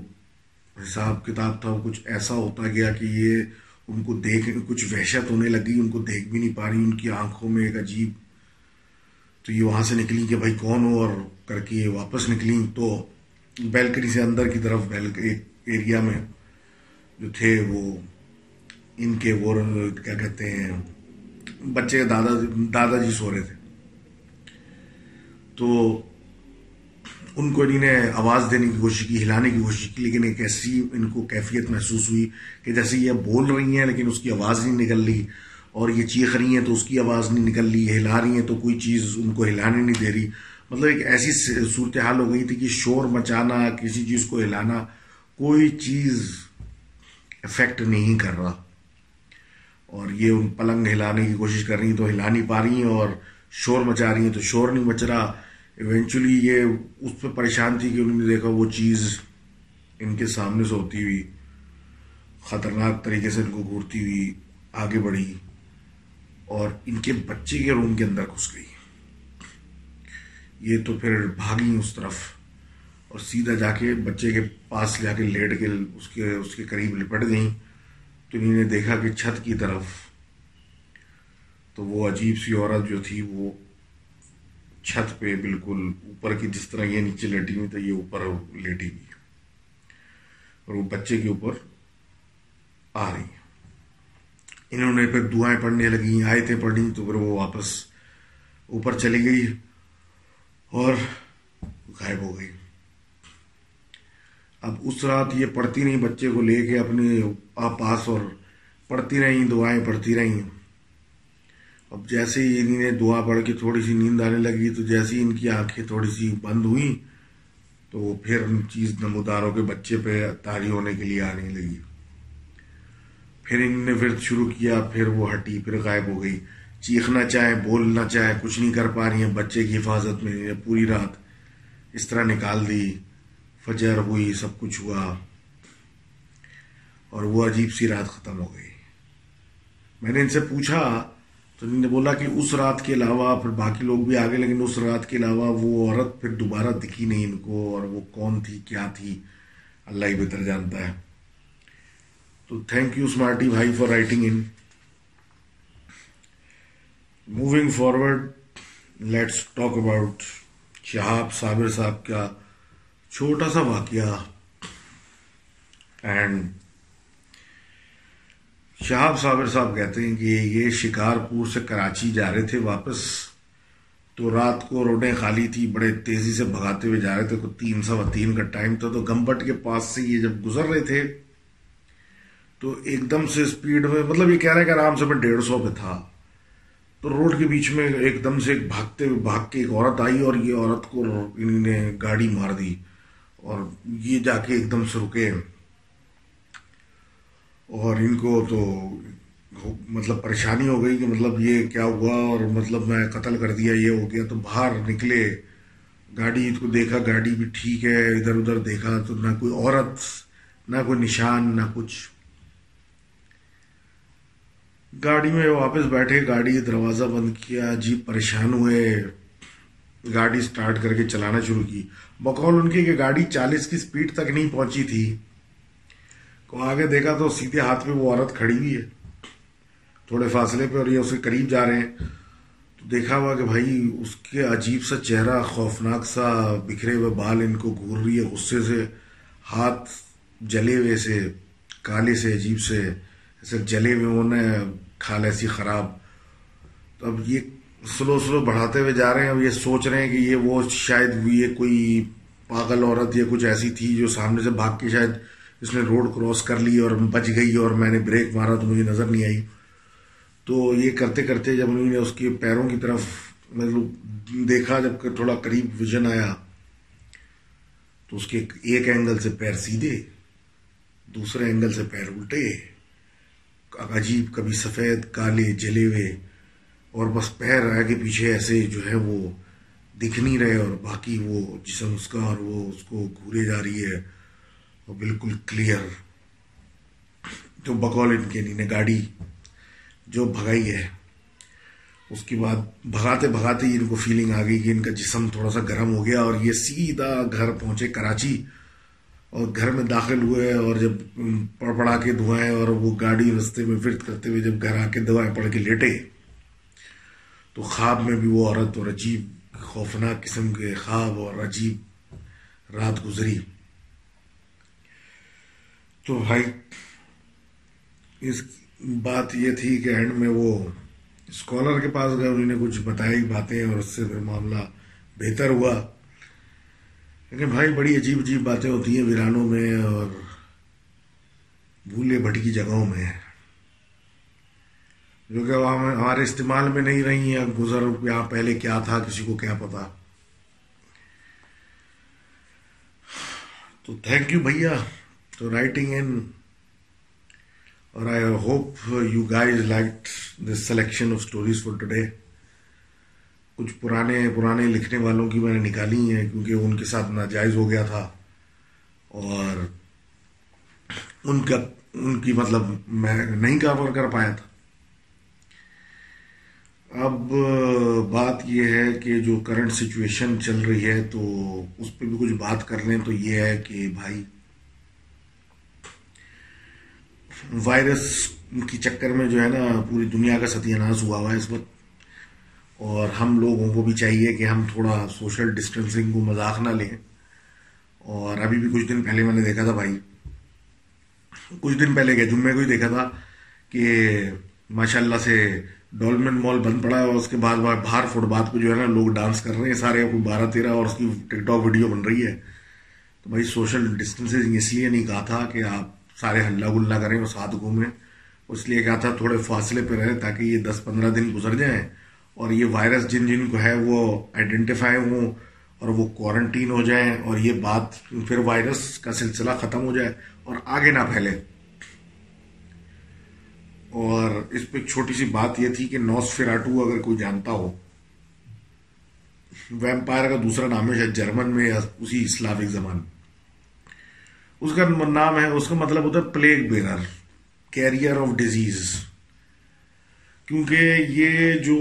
حساب کتاب تھا وہ کچھ ایسا ہوتا گیا کہ یہ ان کو دیکھ، کچھ وحشت ہونے لگی، ان کو دیکھ بھی نہیں پا رہی، ان کی آنکھوں میں ایک عجیب۔ تو یہ وہاں سے نکلی کہ بھائی کون ہو اور کر کے واپس نکلی۔ تو بیلکنی سے اندر کی طرف ایک ایریا میں جو تھے، وہ ان کے وہ، کیا کہتے ہیں، بچے دادا دادا جی سو رہے تھے۔ تو ان کو انہیں نے آواز دینے کی کوشش کی، ہلانے کی کوشش کی، لیکن ایک ایسی ان کو کیفیت محسوس ہوئی کہ جیسے یہ بول رہی ہیں لیکن اس کی آواز نہیں نکل رہی اور یہ چیخ رہی ہیں تو اس کی آواز نہیں نکل رہی ہلا رہی ہیں تو کوئی چیز ان کو ہلانے نہیں دے رہی۔ مطلب ایک ایسی صورتحال ہو گئی تھی کہ شور مچانا، کسی چیز کو ہلانا کوئی چیز افیکٹ نہیں کر رہا۔ اور یہ ان پلنگ ہلانے کی کوشش کر رہی ہیں تو ہلا نہیں پا رہی ہیں اور شور مچا رہی ہیں تو شور نہیں مچ رہا۔ ایونچولی یہ اس پہ پریشان تھی کہ انہوں نے دیکھا وہ چیز ان کے سامنے سے ہوتی ہوئی، خطرناک طریقے سے ان کو گھورتی ہوئی، آگے بڑھی اور ان کے بچے کے روم کے اندر گھس گئی۔ یہ تو پھر بھاگی اس طرف اور سیدھا جا کے بچے کے پاس جا کے لیٹ کے اس کے اس کے قریب لپٹ گئیں۔ تو انہوں نے دیکھا کہ چھت کی طرف تو وہ عجیب سی عورت جو تھی وہ چھت پہ بالکل اوپر کی جس طرح یہ نیچے لیٹی ہوئی تھی، یہ اوپر لیٹی ہوئی اور وہ بچے کے اوپر آ رہی انہوں نے پھر دعائیں پڑھنے لگی آئے تھے پڑھنی تو پھر وہ واپس اوپر چلی گئی اور غائب ہو گئی۔ اب اس رات یہ پڑھتی نہیں بچے کو لے کے اپنے پاس اور پڑھتی رہیں، دعائیں پڑھتی رہیں۔ اب جیسے ہی انہیں دعا پڑھ کے تھوڑی سی نیند آنے لگی، تو جیسے ہی ان کی آنکھیں تھوڑی سی بند ہوئیں، تو وہ پھر ان چیز نموداروں کے بچے پہ تاری ہونے کے لیے آنے لگی۔ پھر انہوں نے پھر شروع کیا، پھر وہ ہٹی، پھر غائب ہو گئی۔ چیخنا چاہے بولنا چاہے، کچھ نہیں کر پا رہی ہیں، بچے کی حفاظت میں پوری رات اس طرح نکال دی۔ فجر ہوئی، سب کچھ ہوا۔ اور وہ عجیب سی رات ختم ہو گئی۔ میں نے ان سے پوچھا تو انہوں نے بولا کہ اس رات کے علاوہ پھر باقی لوگ بھی آگے لیکن اس رات کے علاوہ وہ عورت پھر دوبارہ دکھی نہیں ان کو اور وہ کون تھی، کیا تھی، اللہ ہی بہتر جانتا ہے۔ تو تھینک یو اسمارٹی بھائی for writing in moving forward let's talk about Shahab Sabir صاحب کا چھوٹا سا واقعہ. اینڈ شہاب صابر صاحب کہتے ہیں کہ یہ شکارپور سے کراچی جا رہے تھے واپس تو رات کو روڈیں خالی تھی بڑے تیزی سے بھگاتے ہوئے جا رہے تھے تین سو تین کا ٹائم تھا۔ تو گمبٹ کے پاس سے یہ جب گزر رہے تھے تو ایک دم سے اسپیڈ میں مطلب یہ کہہ رہے کہ آرام سے میں ڈیڑھ سو پہ تھا۔ تو روڈ کے بیچ میں ایک دم سے ایک بھاگتے ہوئے بھاگ کے ایک عورت آئی اور یہ عورت کو انہوں نے گاڑی مار دی اور یہ جا کے ایک دم سے رکے۔ اور ان کو تو مطلب پریشانی ہو گئی کہ مطلب یہ کیا ہوا اور مطلب میں قتل کر دیا، یہ ہو گیا، تو باہر نکلے۔ گاڑی کو دیکھا، گاڑی بھی ٹھیک ہے، ادھر ادھر دیکھا تو نہ کوئی عورت، نہ کوئی نشان، نہ کچھ۔ گاڑی میں واپس بیٹھے، گاڑی دروازہ بند کیا جی پریشان ہوئے۔ گاڑی سٹارٹ کر کے چلانا شروع کی۔ بقول ان کی کہ گاڑی چالیس کی سپیڈ تک نہیں پہنچی تھی۔ کو آگے دیکھا تو سیدھے ہاتھ پہ وہ عورت کھڑی ہوئی ہے۔ تھوڑے فاصلے پہ اور یہ اس کے قریب جا رہے ہیں۔ تو دیکھا ہوا کہ بھائی اس کے عجیب سا چہرہ خوفناک سا بکھرے ہوئے بال ان کو گور رہی ہے، غصے سے، ہاتھ جلے ہوئے سے، کالے سے، عجیب سے، ایسے جلے ہوئے انہیں کھال ایسی خراب۔ تو اب یہ سلو سلو بڑھاتے ہوئے جا رہے ہیں۔ اب یہ سوچ رہے ہیں کہ یہ وہ شاید یہ کوئی پاگل عورت یا کچھ ایسی تھی جو سامنے سے بھاگ کے شاید اس نے روڈ کراس کر لی اور بچ گئی اور میں نے بریک مارا تو مجھے نظر نہیں آئی۔ تو یہ کرتے کرتے جب انہوں نے اس کے پیروں کی طرف مطلب دیکھا، جبکہ تھوڑا قریب ویژن آیا، تو اس کے ایک اینگل سے پیر سیدھے، دوسرے اینگل سے پیر الٹے۔ عجیب، کبھی سفید، کالے جلے ہوئے، اور بس پیر آگے پیچھے ایسے جو ہے وہ دکھ نہیں رہے اور باقی وہ جسم اس کا اور وہ اس کو گھورے جا رہی ہے۔ اور بالکل کلیئر جو بقول ان کے یعنی نے گاڑی جو بھگائی ہے، اس کے بعد بھگاتے بھگاتے ہی ان کو فیلنگ آ گئی کہ ان کا جسم تھوڑا سا گرم ہو گیا اور یہ سیدھا گھر پہنچے کراچی اور گھر میں داخل ہوئے اور جب پڑ پڑا کے دھوائیں اور وہ گاڑی رستے میں فرد کرتے ہوئے جب گھر آ کے دوائیں پڑھ کے لیٹے، تو خواب میں بھی وہ عورت اور عجیب خوفناک قسم کے خواب اور عجیب رات گزری۔ تو بھائی، اس بات یہ تھی کہ اینڈ میں وہ اسکالر کے پاس گئے، انہوں نے کچھ بتائی باتیں اور اس سے پھر معاملہ بہتر ہوا۔ لیکن بھائی، بڑی عجیب عجیب باتیں ہوتی ہیں ویرانوں میں اور بھولے بھٹکی جگہوں میں۔ جو کہ ہمارے استعمال میں نہیں رہی ہیں گزر یہاں پہلے کیا تھا، کسی کو کیا پتا۔ تو تھینک یو بھیا۔ تو رائٹنگ ان اور I hope you guys like this selection of stories for today کچھ پرانے پرانے لکھنے والوں کی میں نے نکالی ہیں کیونکہ ان کے ساتھ ناجائز ہو گیا تھا اور ان کا، ان کی مطلب میں نہیں کور کر پایا تھا۔ اب بات یہ ہے کہ جو کرنٹ سچویشن چل رہی ہے تو اس پہ بھی کچھ بات کر لیں تو یہ ہے کہ بھائی وائرس کی چکر میں جو ہے نا پوری دنیا کا ستیہ ناز ہوا ہوا ہے اس وقت۔ اور ہم لوگوں کو بھی چاہیے کہ ہم تھوڑا سوشل ڈسٹینسنگ کو مذاق نہ لیں۔ اور ابھی بھی کچھ دن پہلے میں نے دیکھا تھا بھائی، کچھ دن پہلے گیا جمعے کو ہی دیکھا تھا کہ ماشاء اللہ سے ڈولمن مال بند پڑا ہے اور اس کے بعد باہر فٹ بات پہ جو ہے نا لوگ ڈانس کر رہے ہیں، سارے بارہ تیرہ اور اس کی ٹک ٹاک ویڈیو بن رہی ہے۔ تو بھائی سوشل ڈسٹینسنگ اس لیے نہیں کہا تھا کہ آپ سارے ہلہ گلہ کریں اور ساتھ گھومیں۔ اس لیے کہا تھا تھوڑے فاصلے پہ رہیں تاکہ یہ دس پندرہ دن گزر جائیں۔ اور یہ وائرس جن جن کو ہے وہ آئیڈینٹیفائی ہوں اور وہ کوارنٹین ہو جائیں اور یہ بات پھر وائرس کا سلسلہ ختم ہو جائے اور آگے نہ پھیلے۔ اور اس پہ ایک چھوٹی سی بات یہ تھی کہ نوس فراٹو اگر کوئی جانتا ہو، ویمپائر کا دوسرا نام ہے شاید جرمن میں یا اسی اسلامک زمان اس کا نام ہے، اس کا مطلب ہوتا ہے plague bearer carrier of disease کیونکہ یہ جو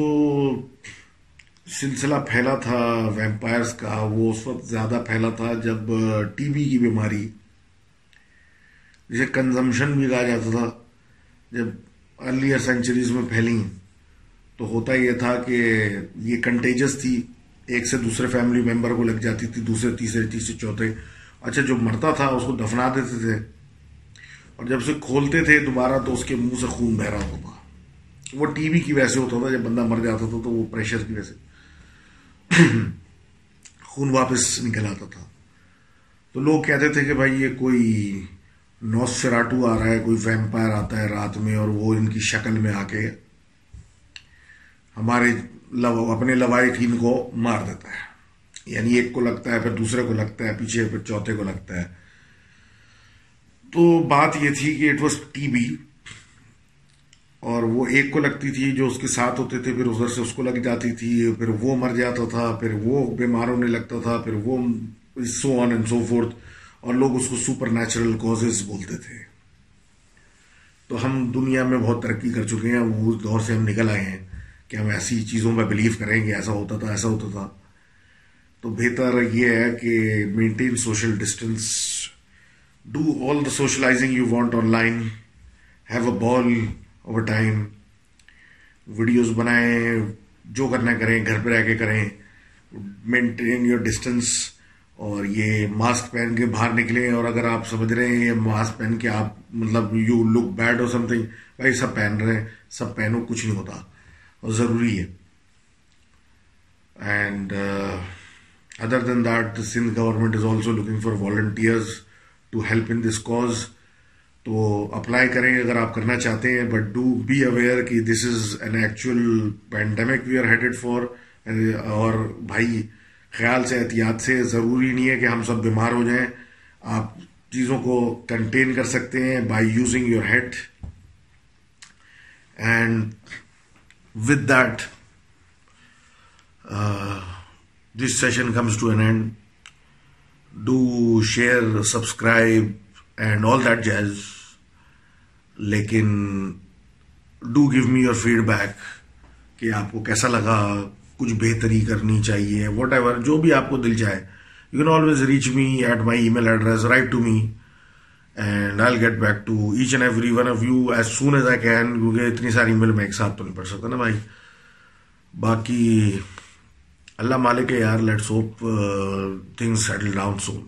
سلسلہ پھیلا تھا ویمپائرس کا، وہ اس وقت زیادہ پھیلا تھا جب ٹی بی کی بیماری، جسے کنزمشن بھی کہا جاتا تھا، جب ارلیئر سینچریز میں پھیلی تو ہوتا یہ تھا کہ یہ کنٹیجس تھی، ایک سے دوسرے فیملی ممبر کو لگ جاتی تھی، دوسرے، تیسرے تیسرے، چوتھے۔ اچھا جو مرتا تھا، اس کو دفنا دیتے تھے۔ اور جب اسے کھولتے تھے دوبارہ، تو اس کے منہ سے خون بہ رہا ہوتا تھا۔ وہ ٹی وی کی وجہ سے ہوتا تھا، جب بندہ مر جاتا تھا، تو وہ پریشر کی وجہ سے <clears throat> خون واپس نکل آتا تھا۔ تو لوگ کہتے تھے کہ بھائی، یہ کوئی نوس فراٹو آ رہا ہے، کوئی ویمپائر آتا ہے رات میں، اور وہ ان کی شکل میں آ کے ہمارے اپنے لوائٹین کو مار دیتا ہے۔ یعنی ایک کو لگتا ہے، پھر دوسرے کو لگتا ہے، پیچھے، پھر چوتھے کو لگتا ہے۔ تو بات یہ تھی کہ اٹ واز ٹی بی، اور وہ ایک کو لگتی تھی جو اس کے ساتھ ہوتے تھے، پھر ادھر سے اس کو لگ جاتی تھی، پھر وہ مر جاتا تھا، پھر وہ بیمار ہونے لگتا تھا، پھر وہ سو آن اینڈ سو فورتھ اور لوگ اس کو سپر نیچرل کوزز بولتے تھے۔ تو ہم دنیا میں بہت ترقی کر چکے ہیں، وہ اس دور سے ہم نکل آئے ہیں کہ ہم ایسی چیزوں میں بلیو کریں گے، ایسا ہوتا تھا، ایسا ہوتا تھا۔ تو بہتر یہ ہے کہ maintain social distance do all the socializing you want online have a ball over time videos بنائیں، جو کرنا کریں، گھر پہ رہ کے کریں. مینٹین یور ڈسٹینس اور یہ ماسک پہن کے باہر نکلیں، اور اگر آپ سمجھ رہے ہیں یہ ماسک پہن کے آپ مطلب یو لک بیڈ اور سم تھنگ بھائی سب پہن رہے ہیں، سب پہنو، کچھ نہیں ہوتا. اور ضروری ہے. And other than that Sindh government is also looking for volunteers to help in this cause تو اپلائی کریں اگر آپ کرنا چاہتے ہیں بٹ ڈو بی اویئر کہ this is an actual pandemic we are headed for اور بھائی، خیال سے، احتیاط سے ضروری نہیں ہے کہ ہم سب بیمار ہو جائیں۔ آپ چیزوں کو کنٹین کر سکتے ہیں by using your head and with that this session comes to N and do share subscribe and all that jazz لیکن do give me your feedback کہ آپ کو کیسا لگا کچھ بہتری کرنی چاہیے واٹ ایور جو بھی آپ کو دل جائے you can always reach me at my email address write to me and I get back to each and every one of you as soon as I can کیونکہ اتنی ساری ای میل میں ایک ساتھ تو نہیں پڑھ سکتا نا بھائی باقی اللہ مالک ہے یار let's hope things settle down soon